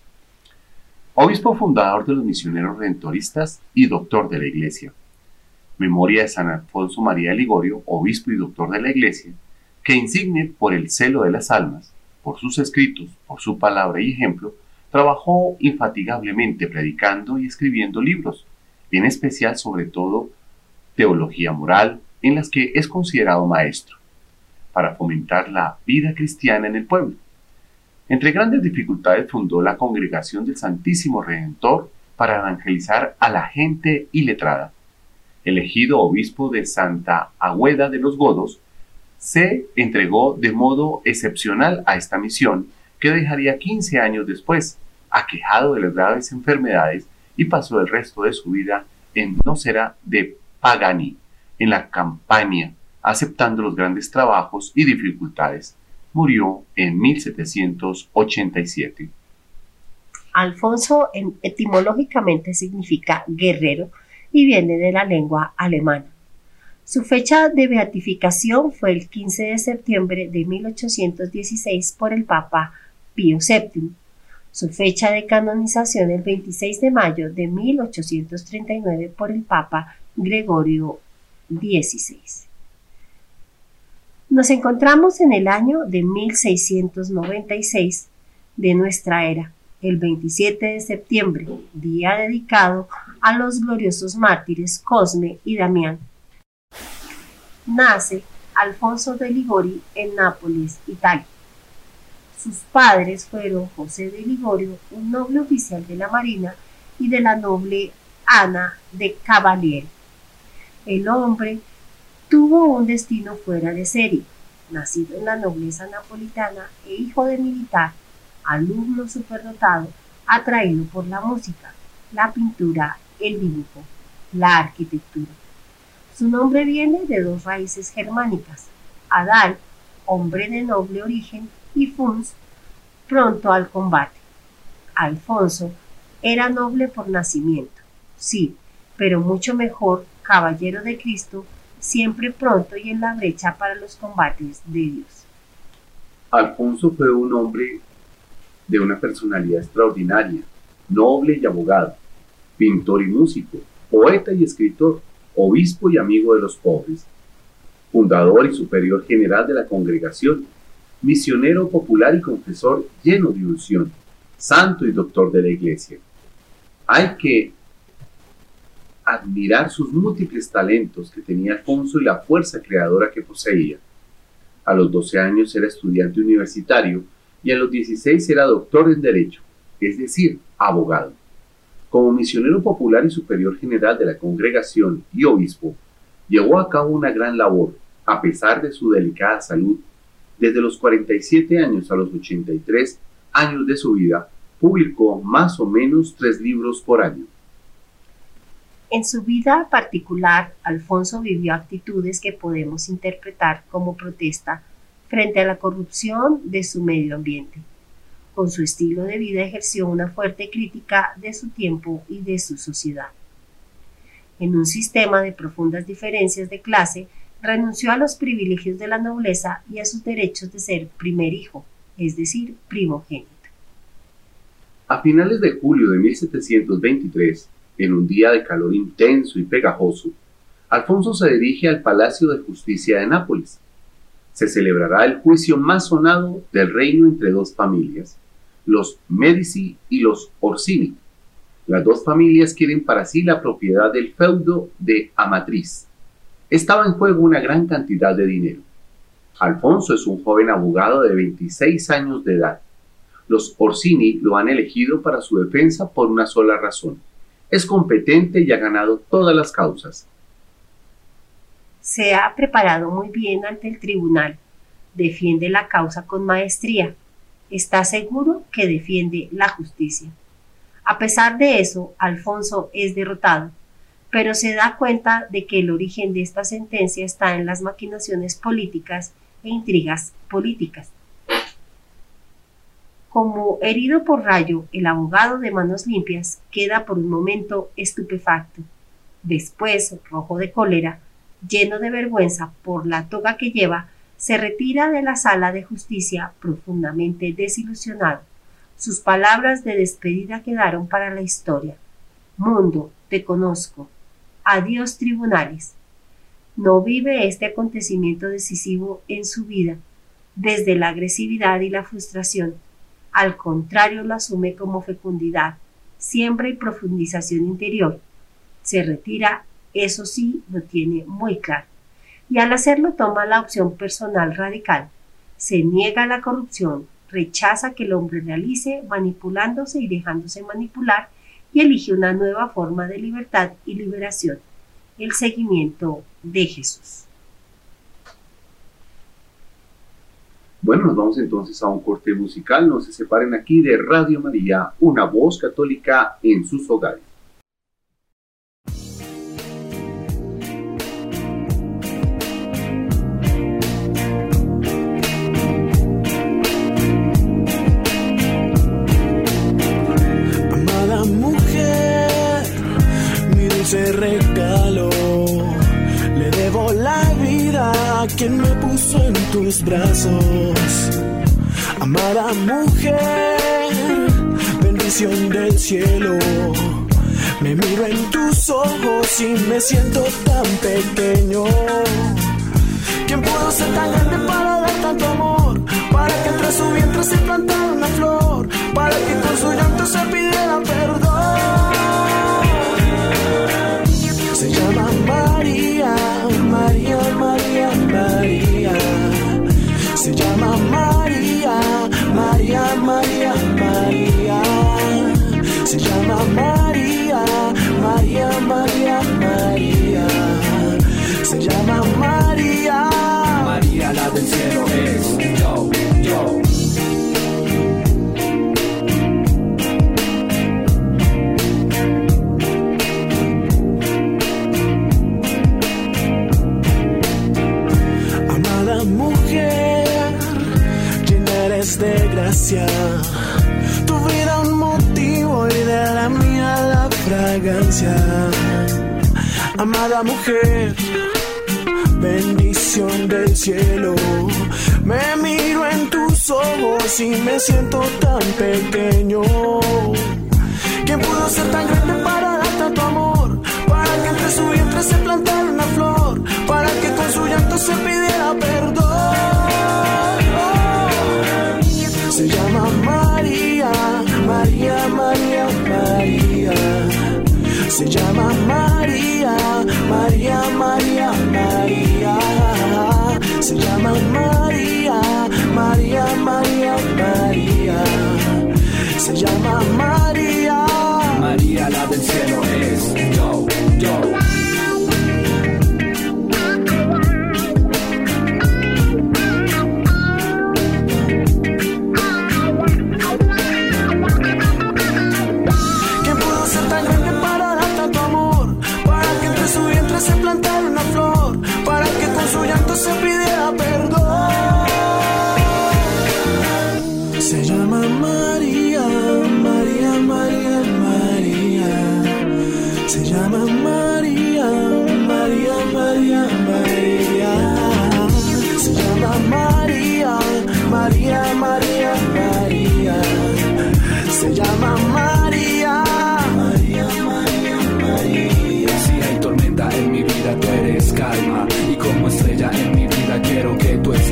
Obispo fundador de los misioneros redentoristas y doctor de la Iglesia. Memoria de San Alfonso María de Ligorio, obispo y doctor de la Iglesia, que insigne por el celo de las almas, por sus escritos, por su palabra y ejemplo, Trabajó infatigablemente predicando y escribiendo libros, en especial sobre todo teología moral, en las que es considerado maestro, para fomentar la vida cristiana en el pueblo. Entre grandes dificultades fundó la Congregación del Santísimo Redentor para evangelizar a la gente iletrada. Elegido obispo de Santa Agüeda de los Godos, se entregó de modo excepcional a esta misión que dejaría 15 años después, aquejado de las graves enfermedades y pasó el resto de su vida en Nocera de Pagani, en la campaña, aceptando los grandes trabajos y dificultades. Murió en 1787. Alfonso etimológicamente significa guerrero y viene de la lengua alemana. Su fecha de beatificación fue el 15 de septiembre de 1816 por el Papa Pío VII su fecha de canonización el 26 de mayo de 1839 por el Papa Gregorio XVI. Nos encontramos en el año de 1696 de nuestra era, el 27 de septiembre, día dedicado a los gloriosos mártires Cosme y Damián. Nace Alfonso de Ligori en Nápoles, Italia. Sus padres fueron José de Ligorio, un noble oficial de la Marina, y de la noble Ana de Cavalier. El hombre tuvo un destino fuera de serie. nacido en la nobleza napolitana e hijo de militar, alumno superdotado, atraído por la música, la pintura, el dibujo, la arquitectura. Su nombre viene de dos raíces germánicas, Adal, hombre de noble origen, y Funs, pronto al combate. Alfonso era noble por nacimiento, sí, pero mucho mejor caballero de Cristo, siempre pronto y en la brecha para los combates de Dios. Alfonso fue un hombre de una personalidad extraordinaria, noble y abogado, pintor y músico, poeta y escritor, obispo y amigo de los pobres, fundador y superior general de la congregación, misionero popular y confesor lleno de unción, santo y doctor de la iglesia. Hay que admirar sus múltiples talentos que tenía Alfonso y la fuerza creadora que poseía. A los 12 años era estudiante universitario y a los 16 era doctor en Derecho, es decir, abogado. Como misionero popular y superior general de la congregación y obispo, llevó a cabo una gran labor, a pesar de su delicada salud. Desde los 47 años a los 83 años de su vida, publicó más o menos tres libros por año. En su vida particular, Alfonso vivió actitudes que podemos interpretar como protesta frente a la corrupción de su medio ambiente. Con su estilo de vida ejerció una fuerte crítica de su tiempo y de su sociedad. En un sistema de profundas diferencias de clase, renunció a los privilegios de la nobleza y a sus derechos de ser primer hijo, es decir, primogénito. A finales de julio de 1723, en un día de calor intenso y pegajoso, Alfonso se dirige al Palacio de Justicia de Nápoles. Se celebrará el juicio más sonado del reino entre dos familias, los Medici y los Orsini. Las dos familias quieren para sí la propiedad del feudo de Amatriz. Estaba en juego una gran cantidad de dinero. Alfonso es un joven abogado de 26 años de edad. Los Orsini lo han elegido para su defensa por una sola razón es competente y ha ganado todas las causas. Se ha preparado muy bien ante el tribunal, defiende la causa con maestría, está seguro que defiende la justicia. A pesar de eso, Alfonso es derrotado, pero se da cuenta de que el origen de esta sentencia está en las maquinaciones políticas e intrigas políticas. Como herido por rayo, el abogado de manos limpias queda por un momento estupefacto. Después, rojo de cólera, lleno de vergüenza por la toga que lleva, se retira de la sala de justicia profundamente desilusionado. Sus palabras de despedida quedaron para la historia. Mundo, te conozco. Adiós tribunales. No vive este acontecimiento decisivo en su vida, desde la agresividad y la frustración, al contrario lo asume como fecundidad, siembra y profundización interior. Se retira, eso sí, lo tiene muy claro. Y al hacerlo toma la opción personal radical. Se niega a la corrupción, rechaza que el hombre realice manipulándose y dejándose manipular y elige una nueva forma de libertad y liberación, el seguimiento de Jesús. Bueno, nos vamos entonces a un corte musical. No se separen aquí de Radio María, una voz católica en sus hogares. Tus brazos. Amada mujer, bendición del cielo. Me miro en tus ojos y me siento tan pequeño. ¿Quién pudo ser tan grande para dar tanto amor? Para que entre su vientre se plantara una flor. Para que con su llanto se pidiera Se llama mujer, bendición del cielo. Me miro en tus ojos y me siento tan pequeño. ¿Quién pudo ser tan grande para dar tanto amor? Para que entre su vientre se plantara una flor. Para que con su llanto se pidiera perdón. Se llama María, María, María, María. Se llama María, llama María.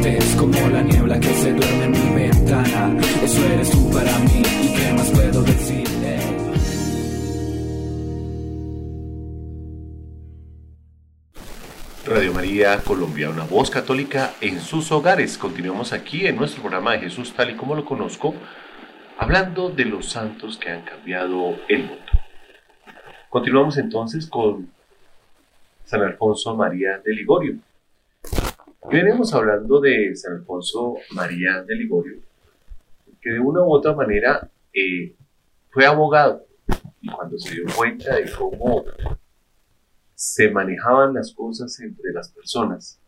Estés como la niebla que se duerme en mi ventana. Eso eres tú para mí. ¿Y qué más puedo decir? Eh. Radio María Colombia, una voz católica en sus hogares. Continuamos aquí en nuestro programa de Jesús tal y como lo conozco, hablando de los santos que han cambiado el mundo. Continuamos entonces con San Alfonso María de Ligorio. Venimos hablando de San Alfonso María de Ligorio, que de una u otra manera eh, fue abogado y cuando se dio cuenta de cómo se manejaban las cosas entre las personas,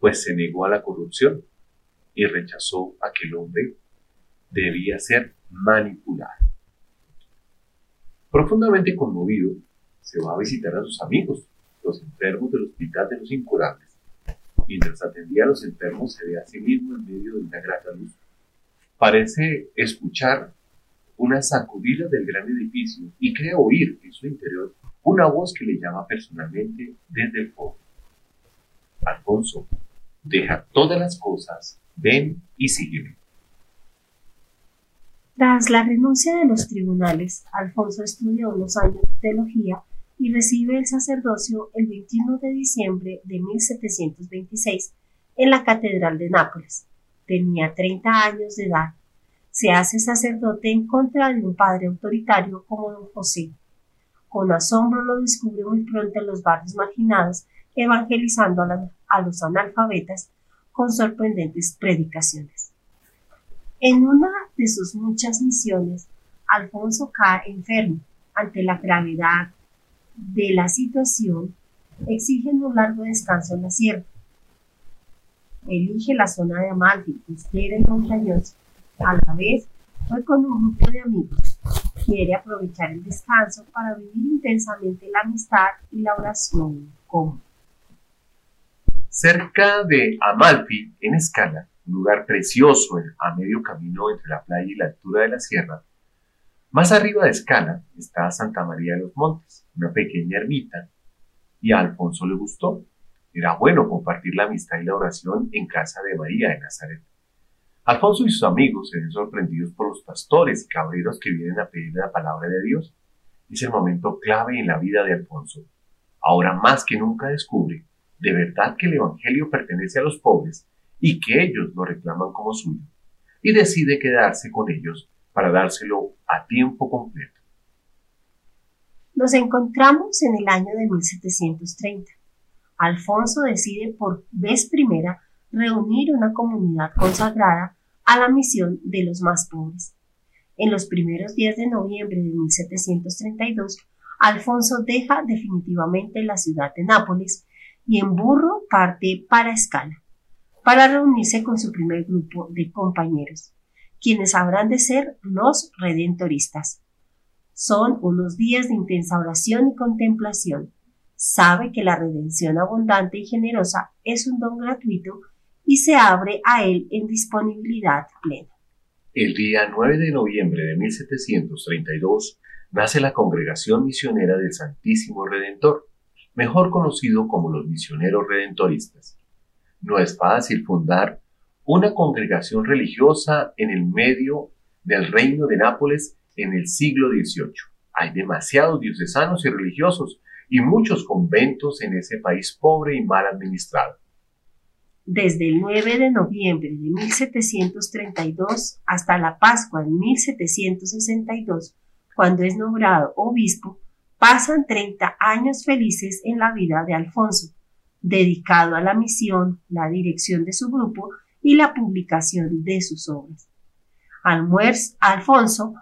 pues se negó a la corrupción y rechazó a que el hombre debía ser manipulado. Profundamente conmovido, se va a visitar a sus amigos, los enfermos del hospital de los incurables. Mientras atendía a los enfermos, se ve a sí mismo en medio de una grata luz. Parece escuchar una sacudida del gran edificio y cree oír en su interior una voz que le llama personalmente desde el fondo. Alfonso, deja todas las cosas, ven y sígueme. Tras la renuncia de los tribunales, Alfonso estudió unos años de teología y recibe el sacerdocio el 21 de diciembre de 1726 en la Catedral de Nápoles. Tenía 30 años de edad. Se hace sacerdote en contra de un padre autoritario como don José. Con asombro lo descubre muy pronto en los barrios marginados, evangelizando a, a los analfabetas con sorprendentes predicaciones. En una de sus muchas misiones, Alfonso cae enfermo. Ante la gravedad de la situación, exigen un largo descanso en la sierra. Elige la zona de Amalfi, costera y montañosa. A la vez, fue con un grupo de amigos. Quiere aprovechar el descanso para vivir intensamente la amistad y la oración. Cerca de Amalfi, en Escala, un lugar precioso a medio camino entre la playa y la altura de la sierra, más arriba de Escala está Santa María de los Montes, una pequeña ermita, y a Alfonso le gustó. Era bueno compartir la amistad y la oración en casa de María de Nazaret. Alfonso y sus amigos se ven sorprendidos por los pastores y cabreros que vienen a pedirle la palabra de Dios. Es el momento clave en la vida de Alfonso. Ahora más que nunca descubre de verdad que el Evangelio pertenece a los pobres y que ellos lo reclaman como suyo, y decide quedarse con ellos para dárselo a tiempo completo. Nos encontramos en el año de 1730. Alfonso decide por vez primera reunir una comunidad consagrada a la misión de los más pobres. En los primeros días de noviembre de 1732, Alfonso deja definitivamente la ciudad de Nápoles y en burro parte para Escala, para reunirse con su primer grupo de compañeros, quienes habrán de ser los redentoristas. Son unos días de intensa oración y contemplación. Sabe que la redención abundante y generosa es un don gratuito y se abre a él en disponibilidad plena. El día 9 de noviembre de 1732 nace la Congregación Misionera del Santísimo Redentor, mejor conocido como los misioneros redentoristas. No es fácil fundar una congregación religiosa en el medio del reino de Nápoles en el siglo XVIII. Hay demasiados diocesanos y religiosos y muchos conventos en ese país pobre y mal administrado. Desde el 9 de noviembre de 1732 hasta la Pascua de 1762, cuando es nombrado obispo, pasan 30 años felices en la vida de Alfonso, dedicado a la misión, la dirección de su grupo y la publicación de sus obras. Alfonso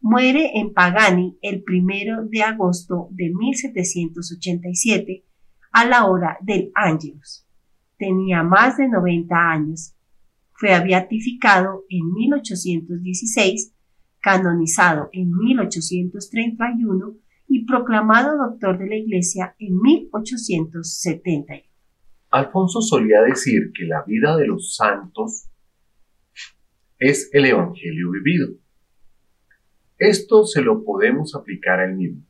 muere en Pagani el 1 de agosto de 1787 a la hora del Ángelus. Tenía más de 90 años. Fue beatificado en 1816, canonizado en 1831 y proclamado doctor de la Iglesia en 1871. Alfonso solía decir que la vida de los santos es el Evangelio vivido. Esto se lo podemos aplicar a él mismo.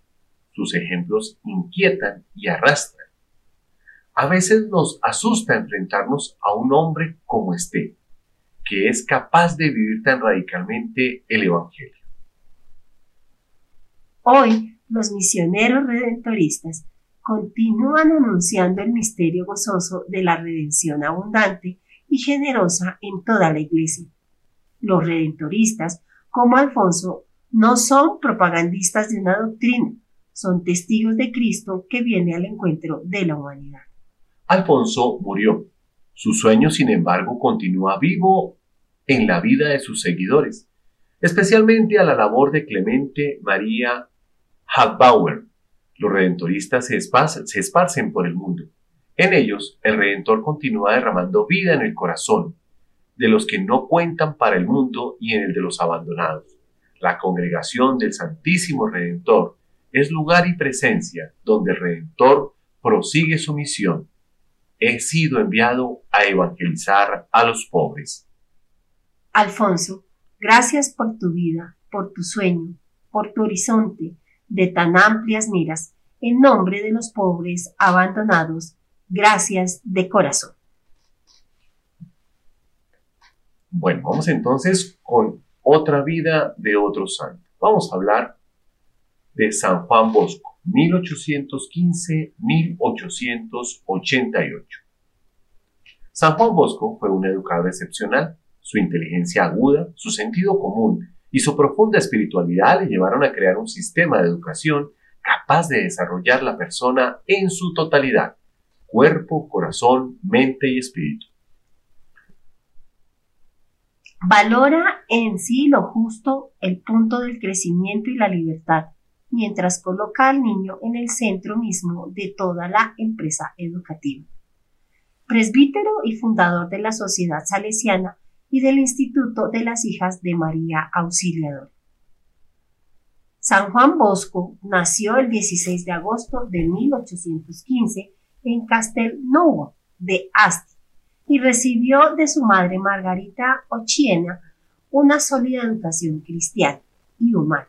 Sus ejemplos inquietan y arrastran. A veces nos asusta enfrentarnos a un hombre como este, que es capaz de vivir tan radicalmente el Evangelio. Hoy, los misioneros redentoristas continúan anunciando el misterio gozoso de la redención abundante y generosa en toda la Iglesia. Los redentoristas, como Alfonso, no son propagandistas de una doctrina, son testigos de Cristo que viene al encuentro de la humanidad. Alfonso murió. Su sueño, sin embargo, continúa vivo en la vida de sus seguidores, especialmente a la labor de Clemente María Hagbauer, los redentoristas se, esparcen por el mundo. En ellos, el Redentor continúa derramando vida en el corazón de los que no cuentan para el mundo y en el de los abandonados. La congregación del Santísimo Redentor es lugar y presencia donde el Redentor prosigue su misión. He sido enviado a evangelizar a los pobres. Alfonso, gracias por tu vida, por tu sueño, por tu horizonte, de tan amplias miras, en nombre de los pobres abandonados, gracias de corazón. Bueno, vamos entonces con otra vida de otro santo. Vamos a hablar de San Juan Bosco, 1815-1888. San Juan Bosco fue un educador excepcional. Su inteligencia aguda, su sentido común y su profunda espiritualidad le llevaron a crear un sistema de educación capaz de desarrollar la persona en su totalidad, cuerpo, corazón, mente y espíritu. Valora en sí lo justo el punto del crecimiento y la libertad, mientras coloca al niño en el centro mismo de toda la empresa educativa. Presbítero y fundador de la Sociedad Salesiana, y del Instituto de las Hijas de María Auxiliadora. San Juan Bosco nació el 16 de agosto de 1815 en Castelnuovo de Asti y recibió de su madre Margarita Ochiena una sólida educación cristiana y humana.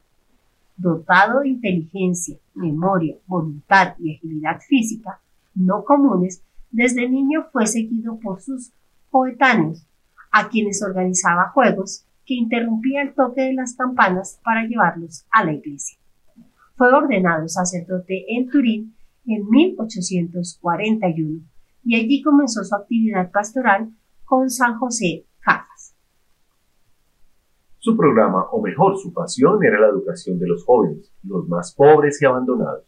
Dotado de inteligencia, memoria, voluntad y agilidad física no comunes, desde niño fue seguido por sus coetáneos a quienes organizaba juegos que interrumpía el toque de las campanas para llevarlos a la iglesia. Fue ordenado sacerdote en Turín en 1841 y allí comenzó su actividad pastoral con San José Cafas. Su programa, o mejor, su pasión, era la educación de los jóvenes, los más pobres y abandonados.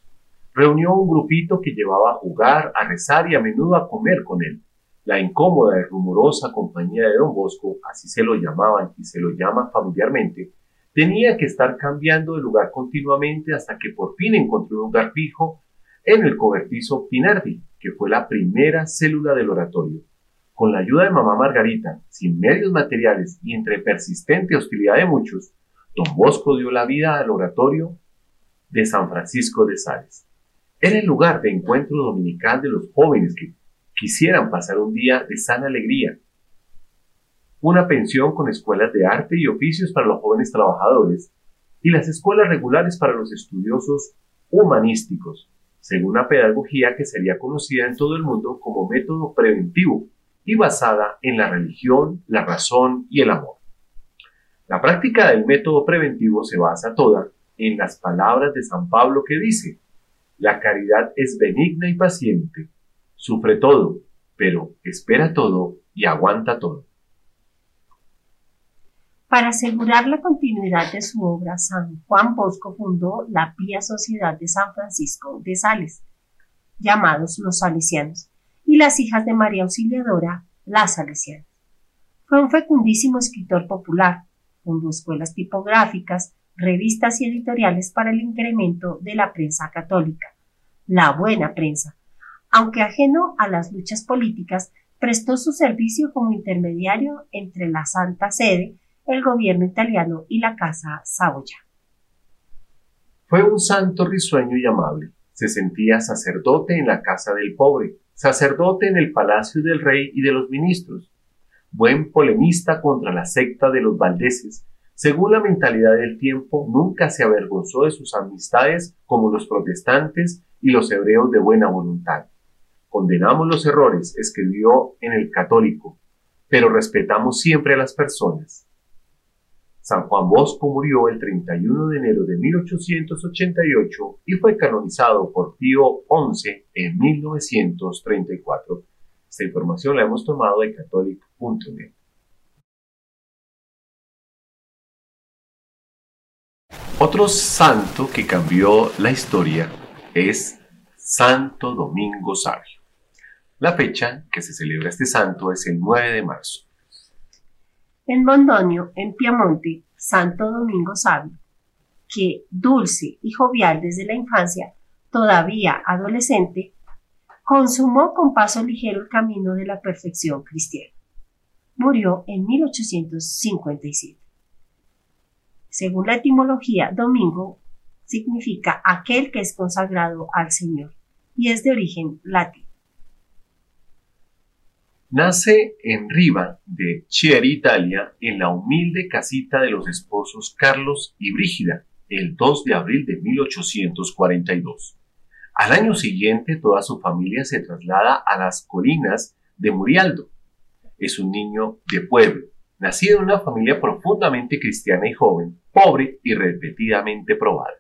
Reunió un grupito que llevaba a jugar, a rezar y a menudo a comer con él. La incómoda y rumorosa compañía de don Bosco, así se lo llamaban y se lo llama familiarmente, tenía que estar cambiando de lugar continuamente hasta que por fin encontró un lugar fijo en el cobertizo Pinardi, que fue la primera célula del oratorio. Con la ayuda de mamá Margarita, sin medios materiales y entre persistente hostilidad de muchos, don Bosco dio la vida al oratorio de San Francisco de Sales. Era el lugar de encuentro dominical de los jóvenes que quisieran pasar un día de sana alegría. Una pensión con escuelas de arte y oficios para los jóvenes trabajadores y las escuelas regulares para los estudiosos humanísticos, según una pedagogía que sería conocida en todo el mundo como método preventivo y basada en la religión, la razón y el amor. La práctica del método preventivo se basa toda en las palabras de San Pablo que dice, la caridad es benigna y paciente, sufre todo, pero espera todo y aguanta todo. Para asegurar la continuidad de su obra, San Juan Bosco fundó la Pía Sociedad de San Francisco de Sales, llamados los Salesianos, y las hijas de María Auxiliadora, las Salesianas. Fue un fecundísimo escritor popular, fundó escuelas tipográficas, revistas y editoriales para el incremento de la prensa católica, la buena prensa, aunque ajeno a las luchas políticas, prestó su servicio como intermediario entre la Santa Sede el gobierno italiano y la Casa Saboya. Fue un santo risueño y amable. Se sentía sacerdote en la casa del pobre, sacerdote en el palacio del rey y de los ministros, buen polemista contra la secta de los valdeses. Según la mentalidad del tiempo, nunca se avergonzó de sus amistades como los protestantes y los hebreos de buena voluntad. Condenamos los errores, escribió en el católico, pero respetamos siempre a las personas. San Juan Bosco murió el 31 de enero de 1888 y fue canonizado por Pío XI en 1934. Esta información la hemos tomado de catholic.net. Otro santo que cambió la historia es Santo Domingo Sabio. La fecha que se celebra este santo es el 9 de marzo. En Mondonio, en Piamonte, Santo Domingo Sabio, que dulce y jovial desde la infancia, todavía adolescente, consumó con paso ligero el camino de la perfección cristiana. Murió en 1857. Según la etimología, domingo significa aquel que es consagrado al Señor y es de origen latín. Nace en Riva de Chieri, Italia, en la humilde casita de los esposos Carlos y Brígida, el 2 de abril de 1842. Al año siguiente, toda su familia se traslada a las colinas de Murialdo. Es un niño de pueblo, nacido en una familia profundamente cristiana y joven, pobre y repetidamente probada.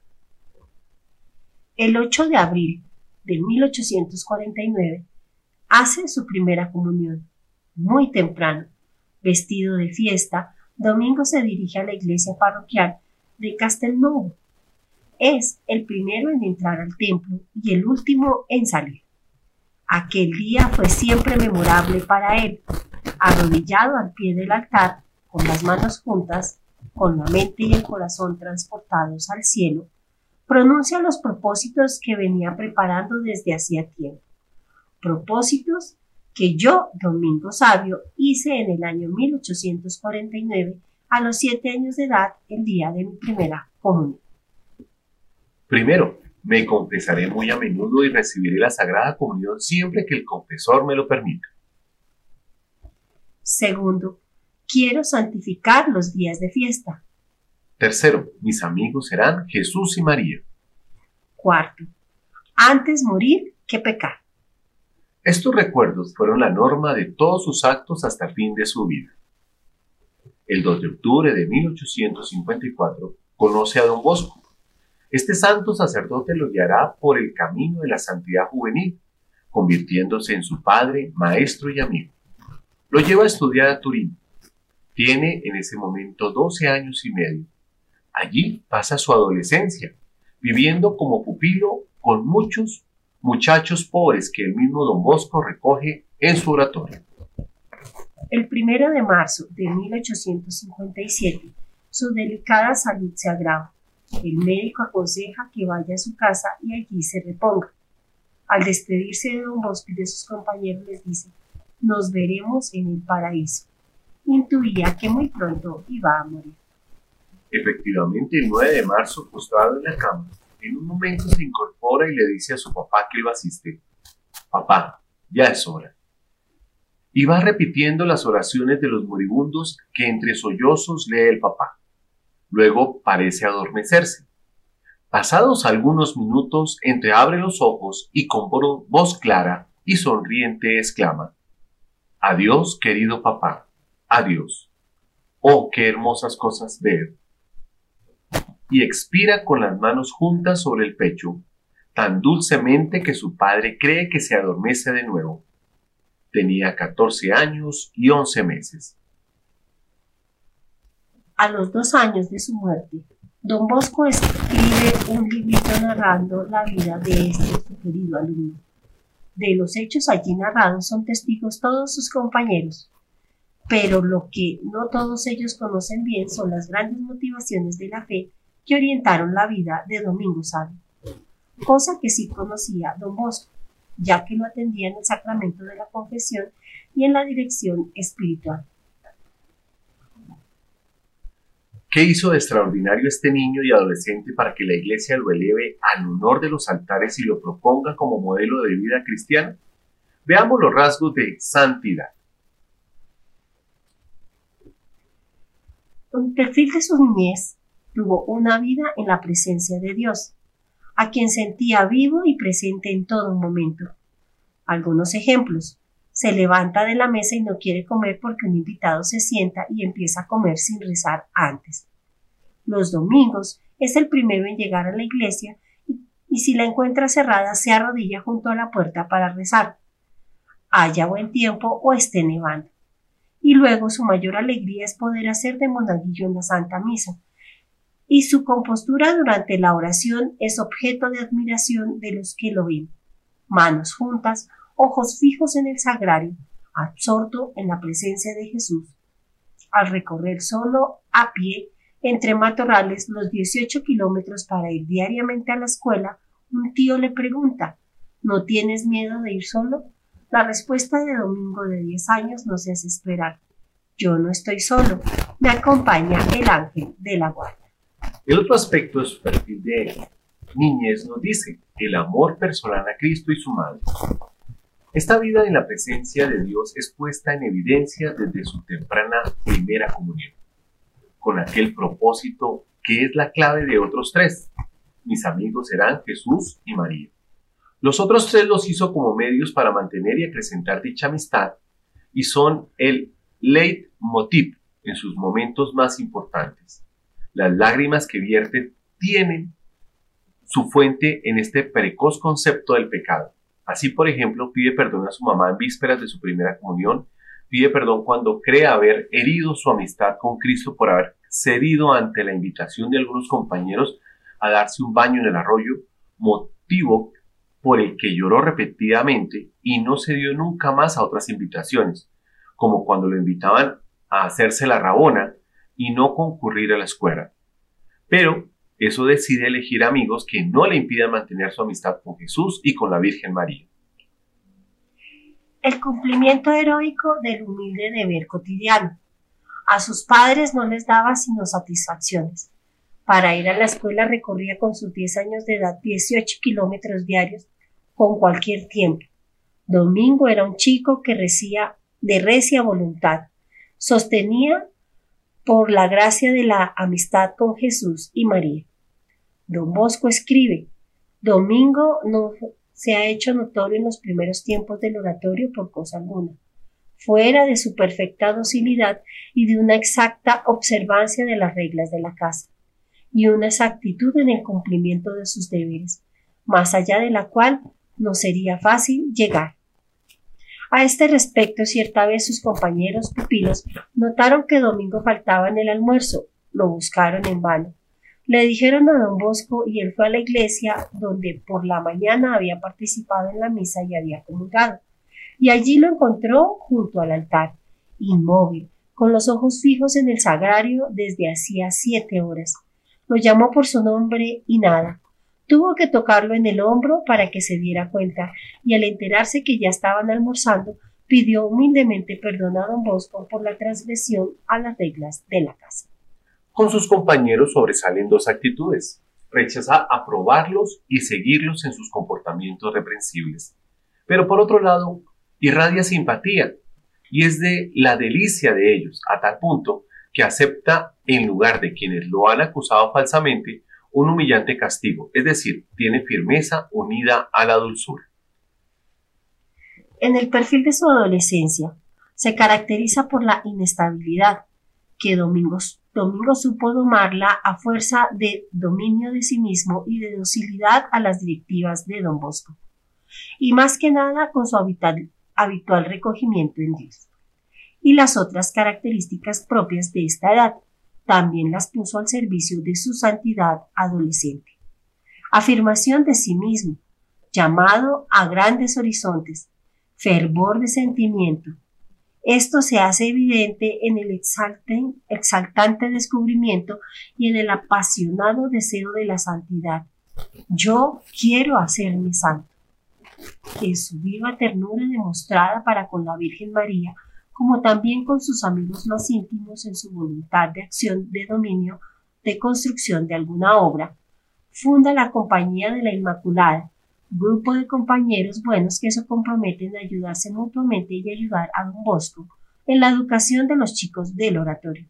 El 8 de abril de 1849 hace su primera comunión. Muy temprano, vestido de fiesta, Domingo se dirige a la iglesia parroquial de Castelnuovo. Es el primero en entrar al templo y el último en salir. Aquel día fue siempre memorable para él, arrodillado al pie del altar, con las manos juntas, con la mente y el corazón transportados al cielo, pronuncia los propósitos que venía preparando desde hacía tiempo propósitos que yo, Domingo Sabio, hice en el año 1849 a los siete años de edad, el día de mi primera comunión. Primero, me confesaré muy a menudo y recibiré la Sagrada Comunión siempre que el confesor me lo permita. Segundo, quiero santificar los días de fiesta. Tercero, mis amigos serán Jesús y María. Cuarto, antes morir que pecar. Estos recuerdos fueron la norma de todos sus actos hasta el fin de su vida. El 2 de octubre de 1854 conoce a don Bosco. Este santo sacerdote lo guiará por el camino de la santidad juvenil, convirtiéndose en su padre, maestro y amigo. Lo lleva a estudiar a Turín. Tiene en ese momento 12 años y medio. Allí pasa su adolescencia, viviendo como pupilo con muchos muchachos pobres que el mismo don Bosco recoge en su oratorio. El primero de marzo de 1857, su delicada salud se agrava. El médico aconseja que vaya a su casa y allí se reponga. Al despedirse de don Bosco y de sus compañeros les dice, nos veremos en el paraíso. Intuía que muy pronto iba a morir. Efectivamente, el 9 de marzo, postrado en la cama, en un momento se incorpora y le dice a su papá que lo asiste, Papá, ya es hora. Y va repitiendo las oraciones de los moribundos que entre sollozos lee el papá. Luego parece adormecerse. Pasados algunos minutos, entreabre los ojos y con voz clara y sonriente exclama, Adiós, querido papá, adiós. Oh, qué hermosas cosas ver. Y expira con las manos juntas sobre el pecho, tan dulcemente que su padre cree que se adormece de nuevo. Tenía 14 años y 11 meses. A los dos años de su muerte, don Bosco escribe un librito narrando la vida de este querido alumno. De los hechos allí narrados son testigos todos sus compañeros, pero lo que no todos ellos conocen bien son las grandes motivaciones de la fe que orientaron la vida de Domingo Sabio, cosa que sí conocía don Bosco, ya que lo atendía en el sacramento de la confesión y en la dirección espiritual. ¿Qué hizo de extraordinario este niño y adolescente para que la Iglesia lo eleve al honor de los altares y lo proponga como modelo de vida cristiana? Veamos los rasgos de santidad. Un perfil de su niñez tuvo una vida en la presencia de Dios, a quien sentía vivo y presente en todo momento. Algunos ejemplos. Se levanta de la mesa y no quiere comer porque un invitado se sienta y empieza a comer sin rezar antes. Los domingos es el primero en llegar a la iglesia y, si la encuentra cerrada se arrodilla junto a la puerta para rezar. Haya buen tiempo o esté nevando. Y luego su mayor alegría es poder hacer de monaguillo en la Santa Misa, y su compostura durante la oración es objeto de admiración de los que lo ven. Manos juntas, ojos fijos en el sagrario, absorto en la presencia de Jesús. Al recorrer solo a pie entre matorrales los 18 kilómetros para ir diariamente a la escuela, un tío le pregunta ¿No tienes miedo de ir solo? La respuesta de Domingo de 10 años no se hace esperar. Yo no estoy solo, me acompaña el ángel de la guardia. El otro aspecto de su perfil de niñez nos dice el amor personal a Cristo y su madre. Esta vida en la presencia de Dios es puesta en evidencia desde su temprana primera comunión, con aquel propósito que es la clave de otros tres. Mis amigos serán Jesús y María. Los otros tres los hizo como medios para mantener y acrecentar dicha amistad y son el leitmotiv en sus momentos más importantes. Las lágrimas que vierte tienen su fuente en este precoz concepto del pecado. Así, por ejemplo, pide perdón a su mamá en vísperas de su primera comunión, pide perdón cuando cree haber herido su amistad con Cristo por haber cedido ante la invitación de algunos compañeros a darse un baño en el arroyo, motivo por el que lloró repetidamente y no se dio nunca más a otras invitaciones, como cuando lo invitaban a hacerse la rabona y no concurrir a la escuela. Pero eso decide elegir amigos que no le impidan mantener su amistad con Jesús y con la Virgen María. El cumplimiento heroico del humilde deber cotidiano. A sus padres no les daba sino satisfacciones. Para ir a la escuela recorría con sus 10 años de edad 18 kilómetros diarios con cualquier tiempo. Domingo era un chico que recía de recia voluntad. Sostenía por la gracia de la amistad con Jesús y María. Don Bosco escribe, Domingo no se ha hecho notorio en los primeros tiempos del oratorio por cosa alguna, fuera de su perfecta docilidad y de una exacta observancia de las reglas de la casa, y una exactitud en el cumplimiento de sus deberes, más allá de la cual no sería fácil llegar. A este respecto, cierta vez sus compañeros pupilos notaron que Domingo faltaba en el almuerzo. Lo buscaron en vano. Le dijeron a don Bosco y él fue a la iglesia donde por la mañana había participado en la misa y había comulgado. Y allí lo encontró junto al altar, inmóvil, con los ojos fijos en el sagrario desde hacía siete horas. Lo llamó por su nombre y nada. Tuvo que tocarlo en el hombro para que se diera cuenta, y al enterarse que ya estaban almorzando, pidió humildemente perdón a don Bosco por la transgresión a las reglas de la casa. Con sus compañeros sobresalen dos actitudes. Rechaza aprobarlos y seguirlos en sus comportamientos reprensibles. Pero por otro lado, irradia simpatía y es de la delicia de ellos, a tal punto que acepta en lugar de quienes lo han acusado falsamente un humillante castigo, es decir, tiene firmeza unida a la dulzura. En el perfil de su adolescencia, se caracteriza por la inestabilidad, que Domingo, supo domarla a fuerza de dominio de sí mismo y de docilidad a las directivas de don Bosco, y más que nada con su habitual recogimiento en Dios. Y las otras características propias de esta edad, también las puso al servicio de su santidad adolescente. Afirmación de sí mismo, llamado a grandes horizontes, fervor de sentimiento. Esto se hace evidente en el exaltante descubrimiento y en el apasionado deseo de la santidad. Yo quiero hacerme santo. En su viva ternura demostrada para con la Virgen María, como también con sus amigos más íntimos en su voluntad de acción de dominio de construcción de alguna obra, funda la Compañía de la Inmaculada, grupo de compañeros buenos que se comprometen a ayudarse mutuamente y ayudar a don Bosco en la educación de los chicos del oratorio,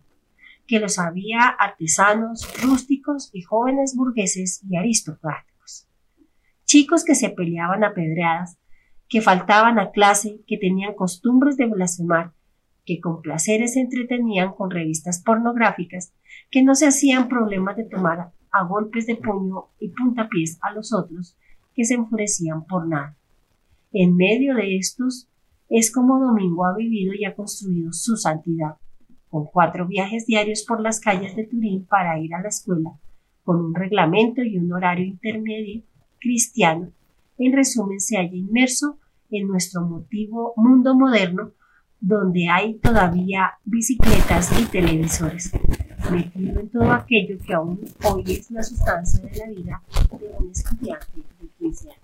que los había artesanos, rústicos y jóvenes burgueses y aristócratas, chicos que se peleaban a pedradas, que faltaban a clase, que tenían costumbres de blasfemar, que con placeres se entretenían con revistas pornográficas, que no se hacían problemas de tomar a golpes de puño y puntapiés a los otros, que se enfurecían por nada. En medio de estos es como Domingo ha vivido y ha construido su santidad, con cuatro viajes diarios por las calles de Turín para ir a la escuela, con un reglamento y un horario intermedio cristiano. En resumen, se halla inmerso en nuestro motivo mundo moderno donde hay todavía bicicletas y televisores, metido en todo aquello que aún hoy es la sustancia de la vida de un estudiante de 15 años.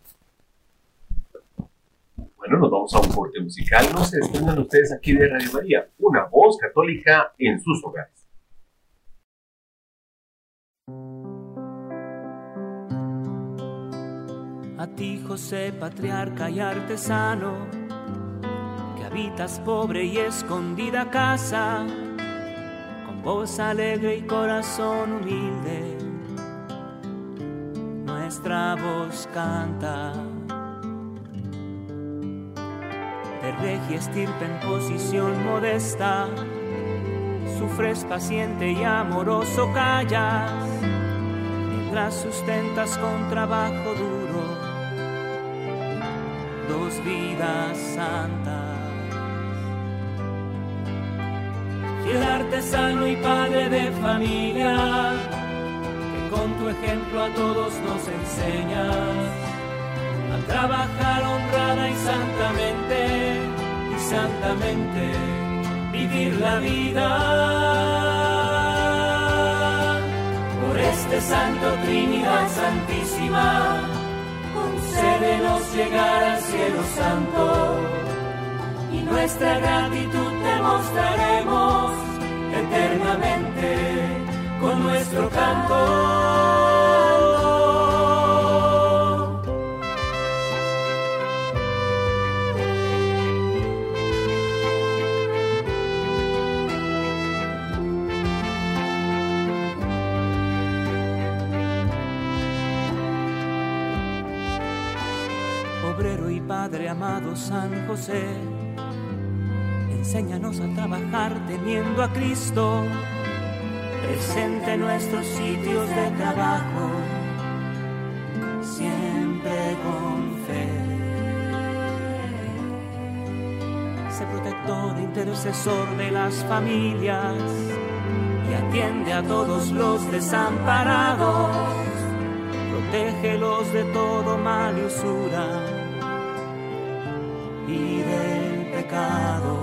Bueno, nos vamos a un corte musical. No se despeguen ustedes aquí de Radio María, una voz católica en sus hogares. A ti, José, patriarca y artesano, que habitas pobre y escondida casa, con voz alegre y corazón humilde, nuestra voz canta. De regia estirpe en posición modesta, sufres paciente y amoroso callas, mientras sustentas con trabajo duro dos vidas santas. Fiel artesano y padre de familia, que con tu ejemplo a todos nos enseñas a trabajar honrada y santamente, y santamente vivir la vida. Por este Santo Trinidad Santísima, concédenos llegar al cielo santo y nuestra gratitud te mostraremos eternamente con nuestro canto. Amado San José, enséñanos a trabajar teniendo a Cristo. Presente en nuestros sitios de trabajo, siempre con fe. Sé protector e intercesor de las familias y atiende a todos los desamparados, protégelos de todo mal y usura y del pecado.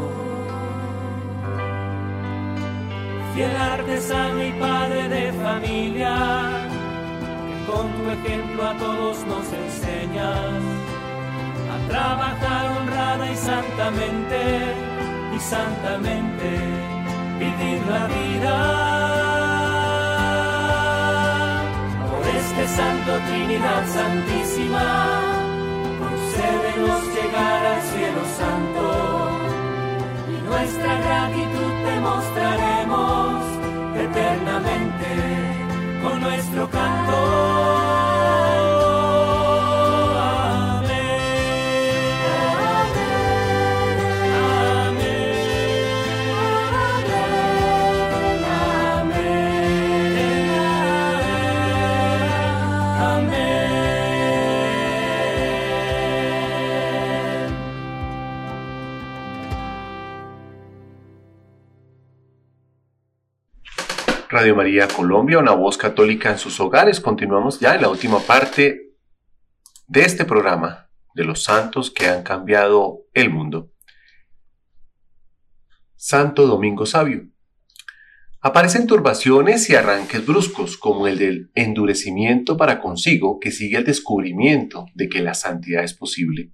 Fiel artesano y padre de familia, que con tu ejemplo a todos nos enseñas a trabajar honrada y santamente, y santamente vivir la vida. Por este Santo Trinidad Santísima, llegar al cielo santo, y nuestra gratitud demostraremos eternamente con nuestro canto. Radio María Colombia, una voz católica en sus hogares. Continuamos ya en la última parte de este programa de los santos que han cambiado el mundo. Santo Domingo Sabio. Aparecen turbaciones y arranques bruscos, como el del endurecimiento para consigo que sigue el descubrimiento de que la santidad es posible.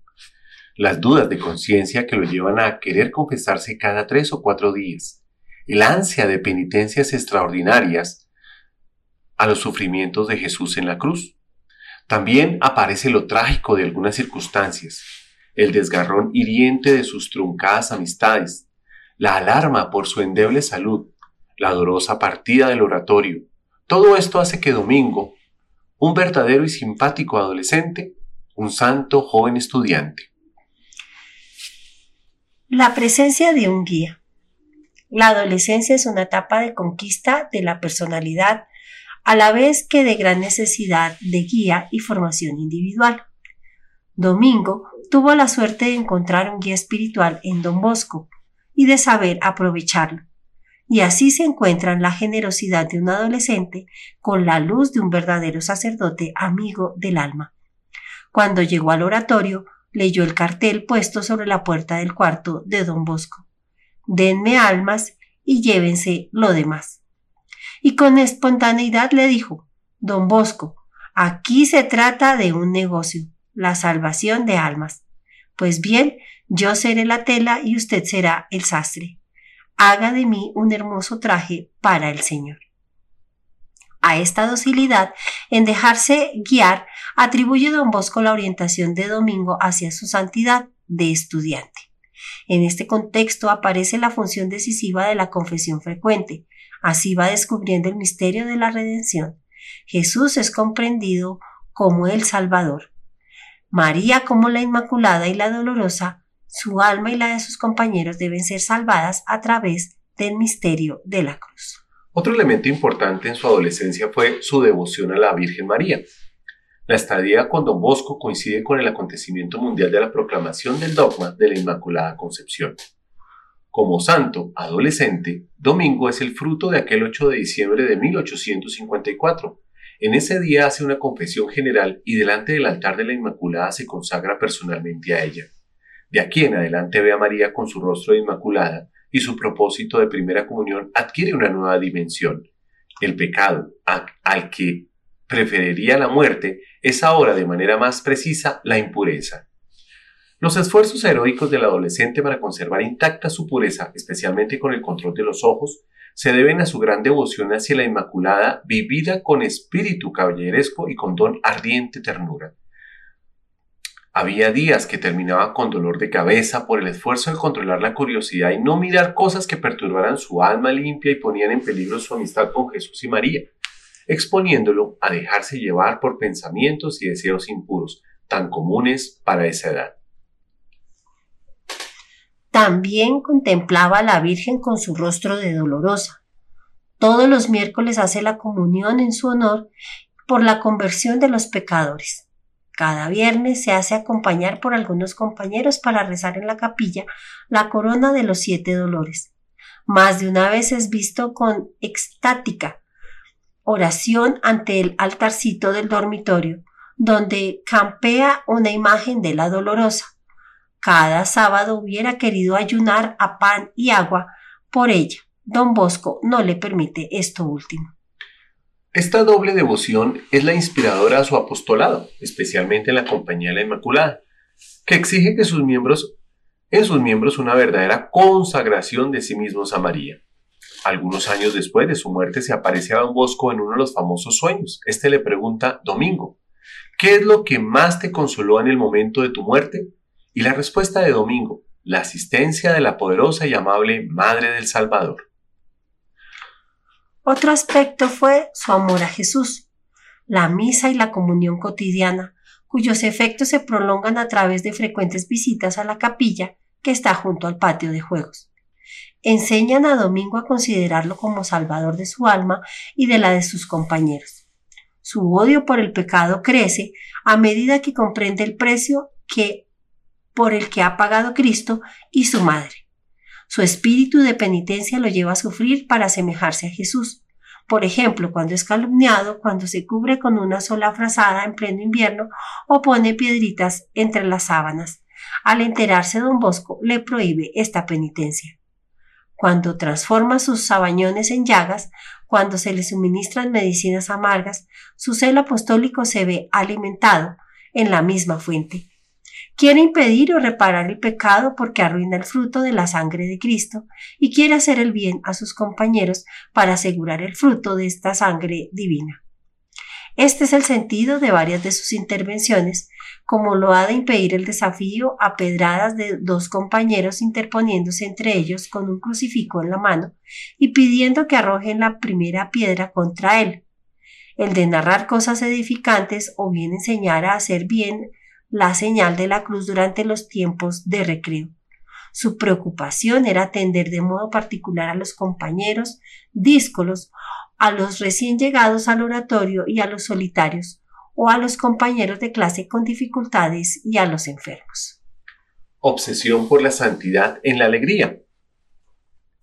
Las dudas de conciencia que lo llevan a querer confesarse cada tres o cuatro días el ansia de penitencias extraordinarias a los sufrimientos de Jesús en la cruz. También aparece lo trágico de algunas circunstancias, el desgarrón hiriente de sus truncadas amistades, la alarma por su endeble salud, la dolorosa partida del oratorio. Todo esto hace que Domingo, un verdadero y simpático adolescente, un santo joven estudiante. La presencia de un guía. La adolescencia es una etapa de conquista de la personalidad, a la vez que de gran necesidad de guía y formación individual. Domingo tuvo la suerte de encontrar un guía espiritual en Don Bosco y de saber aprovecharlo. Y así se encuentra la generosidad de un adolescente con la luz de un verdadero sacerdote amigo del alma. Cuando llegó al oratorio, leyó el cartel puesto sobre la puerta del cuarto de Don Bosco denme almas y llévense lo demás. Y con espontaneidad le dijo, Don Bosco, aquí se trata de un negocio, la salvación de almas. Pues bien, yo seré la tela y usted será el sastre. Haga de mí un hermoso traje para el Señor. A esta docilidad en dejarse guiar atribuye don Bosco la orientación de Domingo hacia su santidad de estudiante. En este contexto aparece la función decisiva de la confesión frecuente. Así va descubriendo el misterio de la redención. Jesús es comprendido como el Salvador. María como la Inmaculada y la Dolorosa, su alma y la de sus compañeros deben ser salvadas a través del misterio de la cruz. Otro elemento importante en su adolescencia fue su devoción a la Virgen María. La estadía con Don Bosco coincide con el acontecimiento mundial de la proclamación del dogma de la Inmaculada Concepción. Como santo adolescente, Domingo es el fruto de aquel 8 de diciembre de 1854. En ese día hace una confesión general y delante del altar de la Inmaculada se consagra personalmente a ella. De aquí en adelante ve a María con su rostro de Inmaculada y su propósito de primera comunión adquiere una nueva dimensión. El pecado al que preferiría la muerte es ahora de manera más precisa la impureza. Los esfuerzos heroicos del adolescente para conservar intacta su pureza, especialmente con el control de los ojos, se deben a su gran devoción hacia la Inmaculada, vivida con espíritu caballeresco y con don ardiente ternura. Había días que terminaba con dolor de cabeza por el esfuerzo de controlar la curiosidad y no mirar cosas que perturbaran su alma limpia y ponían en peligro su amistad con Jesús y María exponiéndolo a dejarse llevar por pensamientos y deseos impuros, tan comunes para esa edad. También contemplaba a la Virgen con su rostro de dolorosa. Todos los miércoles hace la comunión en su honor por la conversión de los pecadores. Cada viernes se hace acompañar por algunos compañeros para rezar en la capilla la corona de los siete dolores. Más de una vez es visto con extática oración ante el altarcito del dormitorio, donde campea una imagen de la dolorosa. Cada sábado hubiera querido ayunar a pan y agua por ella. Don Bosco no le permite esto último. Esta doble devoción es la inspiradora a su apostolado, especialmente en la Compañía de la Inmaculada. que exige que sus miembros, en sus miembros una verdadera consagración de sí mismos a María. Algunos años después de su muerte se aparece a Don Bosco en uno de los famosos sueños. Este le pregunta, Domingo, ¿qué es lo que más te consoló en el momento de tu muerte? Y la respuesta de Domingo, la asistencia de la poderosa y amable Madre del Salvador. Otro aspecto fue su amor a Jesús, la misa y la comunión cotidiana, cuyos efectos se prolongan a través de frecuentes visitas a la capilla que está junto al patio de juegos. Enseñan a Domingo a considerarlo como salvador de su alma y de la de sus compañeros. Su odio por el pecado crece a medida que comprende el precio que por el que ha pagado Cristo y su madre. Su espíritu de penitencia lo lleva a sufrir para asemejarse a Jesús. Por ejemplo, cuando es calumniado, cuando se cubre con una sola frazada en pleno invierno o pone piedritas entre las sábanas. Al enterarse don Bosco le prohíbe esta penitencia. Cuando transforma sus sabañones en llagas, cuando se le suministran medicinas amargas, su celo apostólico se ve alimentado en la misma fuente. Quiere impedir o reparar el pecado porque arruina el fruto de la sangre de Cristo y quiere hacer el bien a sus compañeros para asegurar el fruto de esta sangre divina. Este es el sentido de varias de sus intervenciones, como lo ha de impedir el desafío a pedradas de dos compañeros interponiéndose entre ellos con un crucifijo en la mano y pidiendo que arrojen la primera piedra contra él, el de narrar cosas edificantes o bien enseñar a hacer bien la señal de la cruz durante los tiempos de recreo. Su preocupación era atender de modo particular a los compañeros díscolos, a los recién llegados al oratorio y a los solitarios, o a los compañeros de clase con dificultades y a los enfermos. Obsesión por la santidad en la alegría.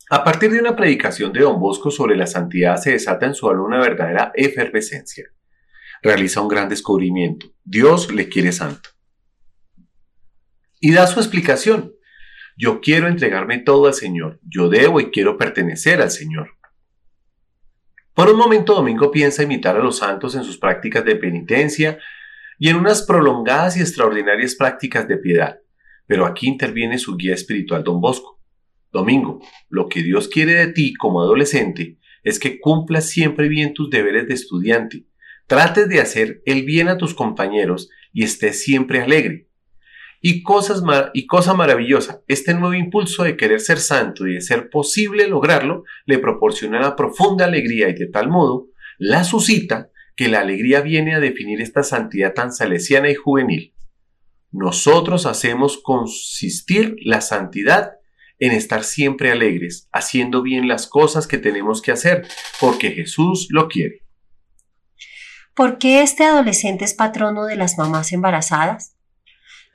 A partir de una predicación de don Bosco sobre la santidad se desata en su alma una verdadera efervescencia. Realiza un gran descubrimiento. Dios le quiere santo y da su explicación. Yo quiero entregarme todo al Señor, yo debo y quiero pertenecer al Señor. Por un momento Domingo piensa imitar a los santos en sus prácticas de penitencia y en unas prolongadas y extraordinarias prácticas de piedad, pero aquí interviene su guía espiritual Don Bosco. Domingo, lo que Dios quiere de ti como adolescente es que cumplas siempre bien tus deberes de estudiante, trates de hacer el bien a tus compañeros y estés siempre alegre. Y, y cosa maravillosa, este nuevo impulso de querer ser santo y de ser posible lograrlo le proporciona una profunda alegría y de tal modo la suscita que la alegría viene a definir esta santidad tan salesiana y juvenil. Nosotros hacemos consistir la santidad en estar siempre alegres, haciendo bien las cosas que tenemos que hacer, porque Jesús lo quiere. ¿Por qué este adolescente es patrono de las mamás embarazadas?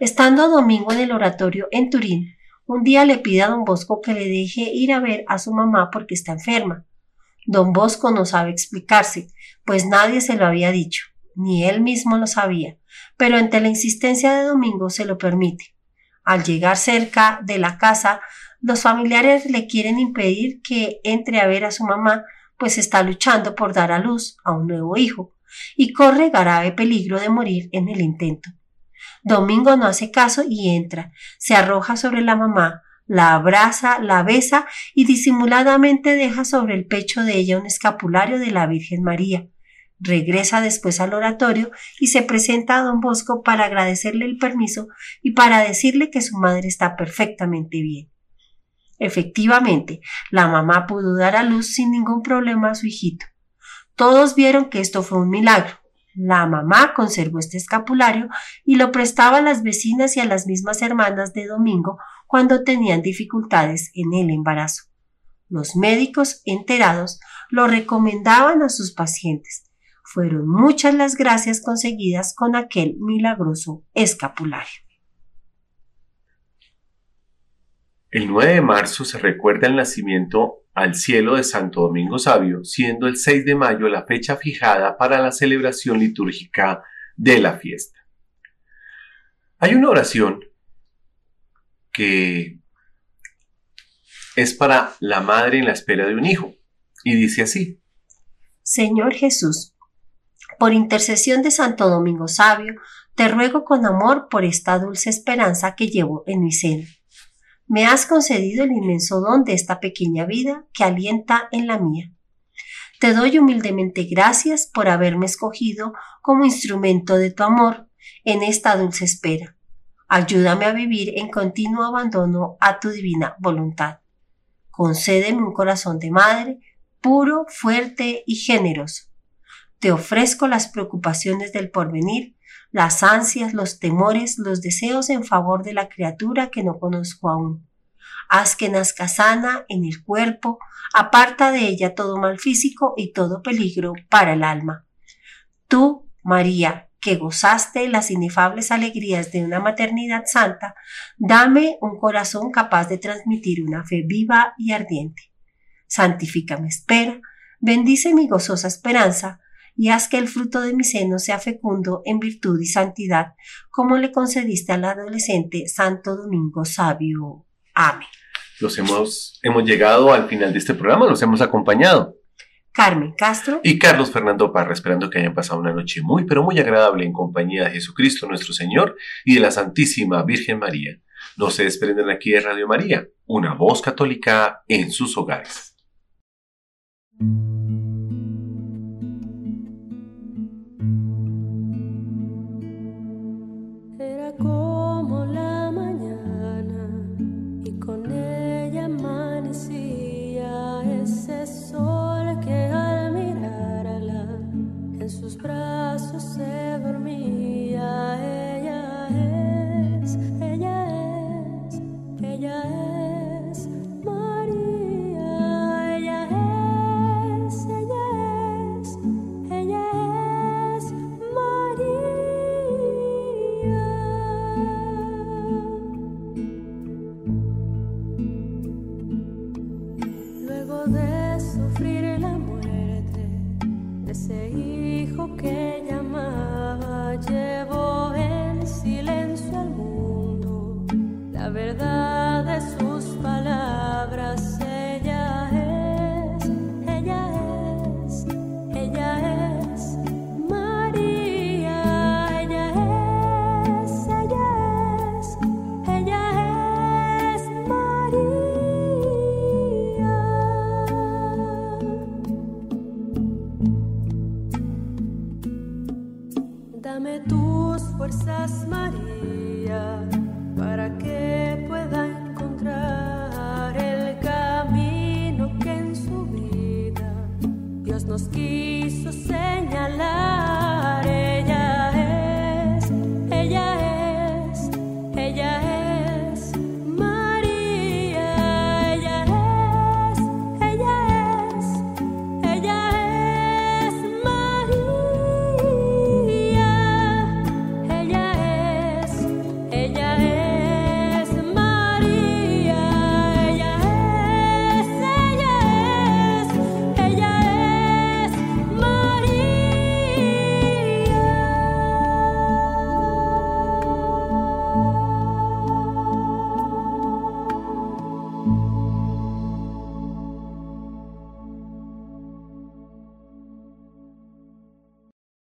Estando domingo en el oratorio en Turín, un día le pide a don Bosco que le deje ir a ver a su mamá porque está enferma. Don Bosco no sabe explicarse, pues nadie se lo había dicho, ni él mismo lo sabía, pero ante la insistencia de Domingo se lo permite. Al llegar cerca de la casa, los familiares le quieren impedir que entre a ver a su mamá, pues está luchando por dar a luz a un nuevo hijo, y corre grave peligro de morir en el intento. Domingo no hace caso y entra, se arroja sobre la mamá, la abraza, la besa y disimuladamente deja sobre el pecho de ella un escapulario de la Virgen María. Regresa después al oratorio y se presenta a don Bosco para agradecerle el permiso y para decirle que su madre está perfectamente bien. Efectivamente, la mamá pudo dar a luz sin ningún problema a su hijito. Todos vieron que esto fue un milagro. La mamá conservó este escapulario y lo prestaba a las vecinas y a las mismas hermanas de Domingo cuando tenían dificultades en el embarazo. Los médicos enterados lo recomendaban a sus pacientes. Fueron muchas las gracias conseguidas con aquel milagroso escapulario. El 9 de marzo se recuerda el nacimiento al cielo de Santo Domingo Sabio, siendo el 6 de mayo la fecha fijada para la celebración litúrgica de la fiesta. Hay una oración que es para la madre en la espera de un hijo y dice así. Señor Jesús, Por intercesión de Santo Domingo Sabio, te ruego con amor por esta dulce esperanza que llevo en mi seno. Me has concedido el inmenso don de esta pequeña vida que alienta en la mía. Te doy humildemente gracias por haberme escogido como instrumento de tu amor en esta dulce espera. Ayúdame a vivir en continuo abandono a tu divina voluntad. Concédeme un corazón de madre, puro, fuerte y generoso. Te ofrezco las preocupaciones del porvenir, las ansias, los temores, los deseos en favor de la criatura que no conozco aún. Haz que nazca sana en el cuerpo, aparta de ella todo mal físico y todo peligro para el alma. Tú, María, que gozaste las inefables alegrías de una maternidad santa, dame un corazón capaz de transmitir una fe viva y ardiente. Santifícame espera, bendice mi gozosa esperanza, y haz que el fruto de mi seno sea fecundo en virtud y santidad, como le concediste al adolescente Santo Domingo Sabio. Amén. Los hemos, hemos llegado al final de este programa, los hemos acompañado. Carmen Castro Y Carlos Fernando Parra, esperando que hayan pasado una noche muy, pero muy agradable en compañía de Jesucristo nuestro Señor y de la Santísima Virgen María. No se desprenden aquí de Radio María, una voz católica en sus hogares.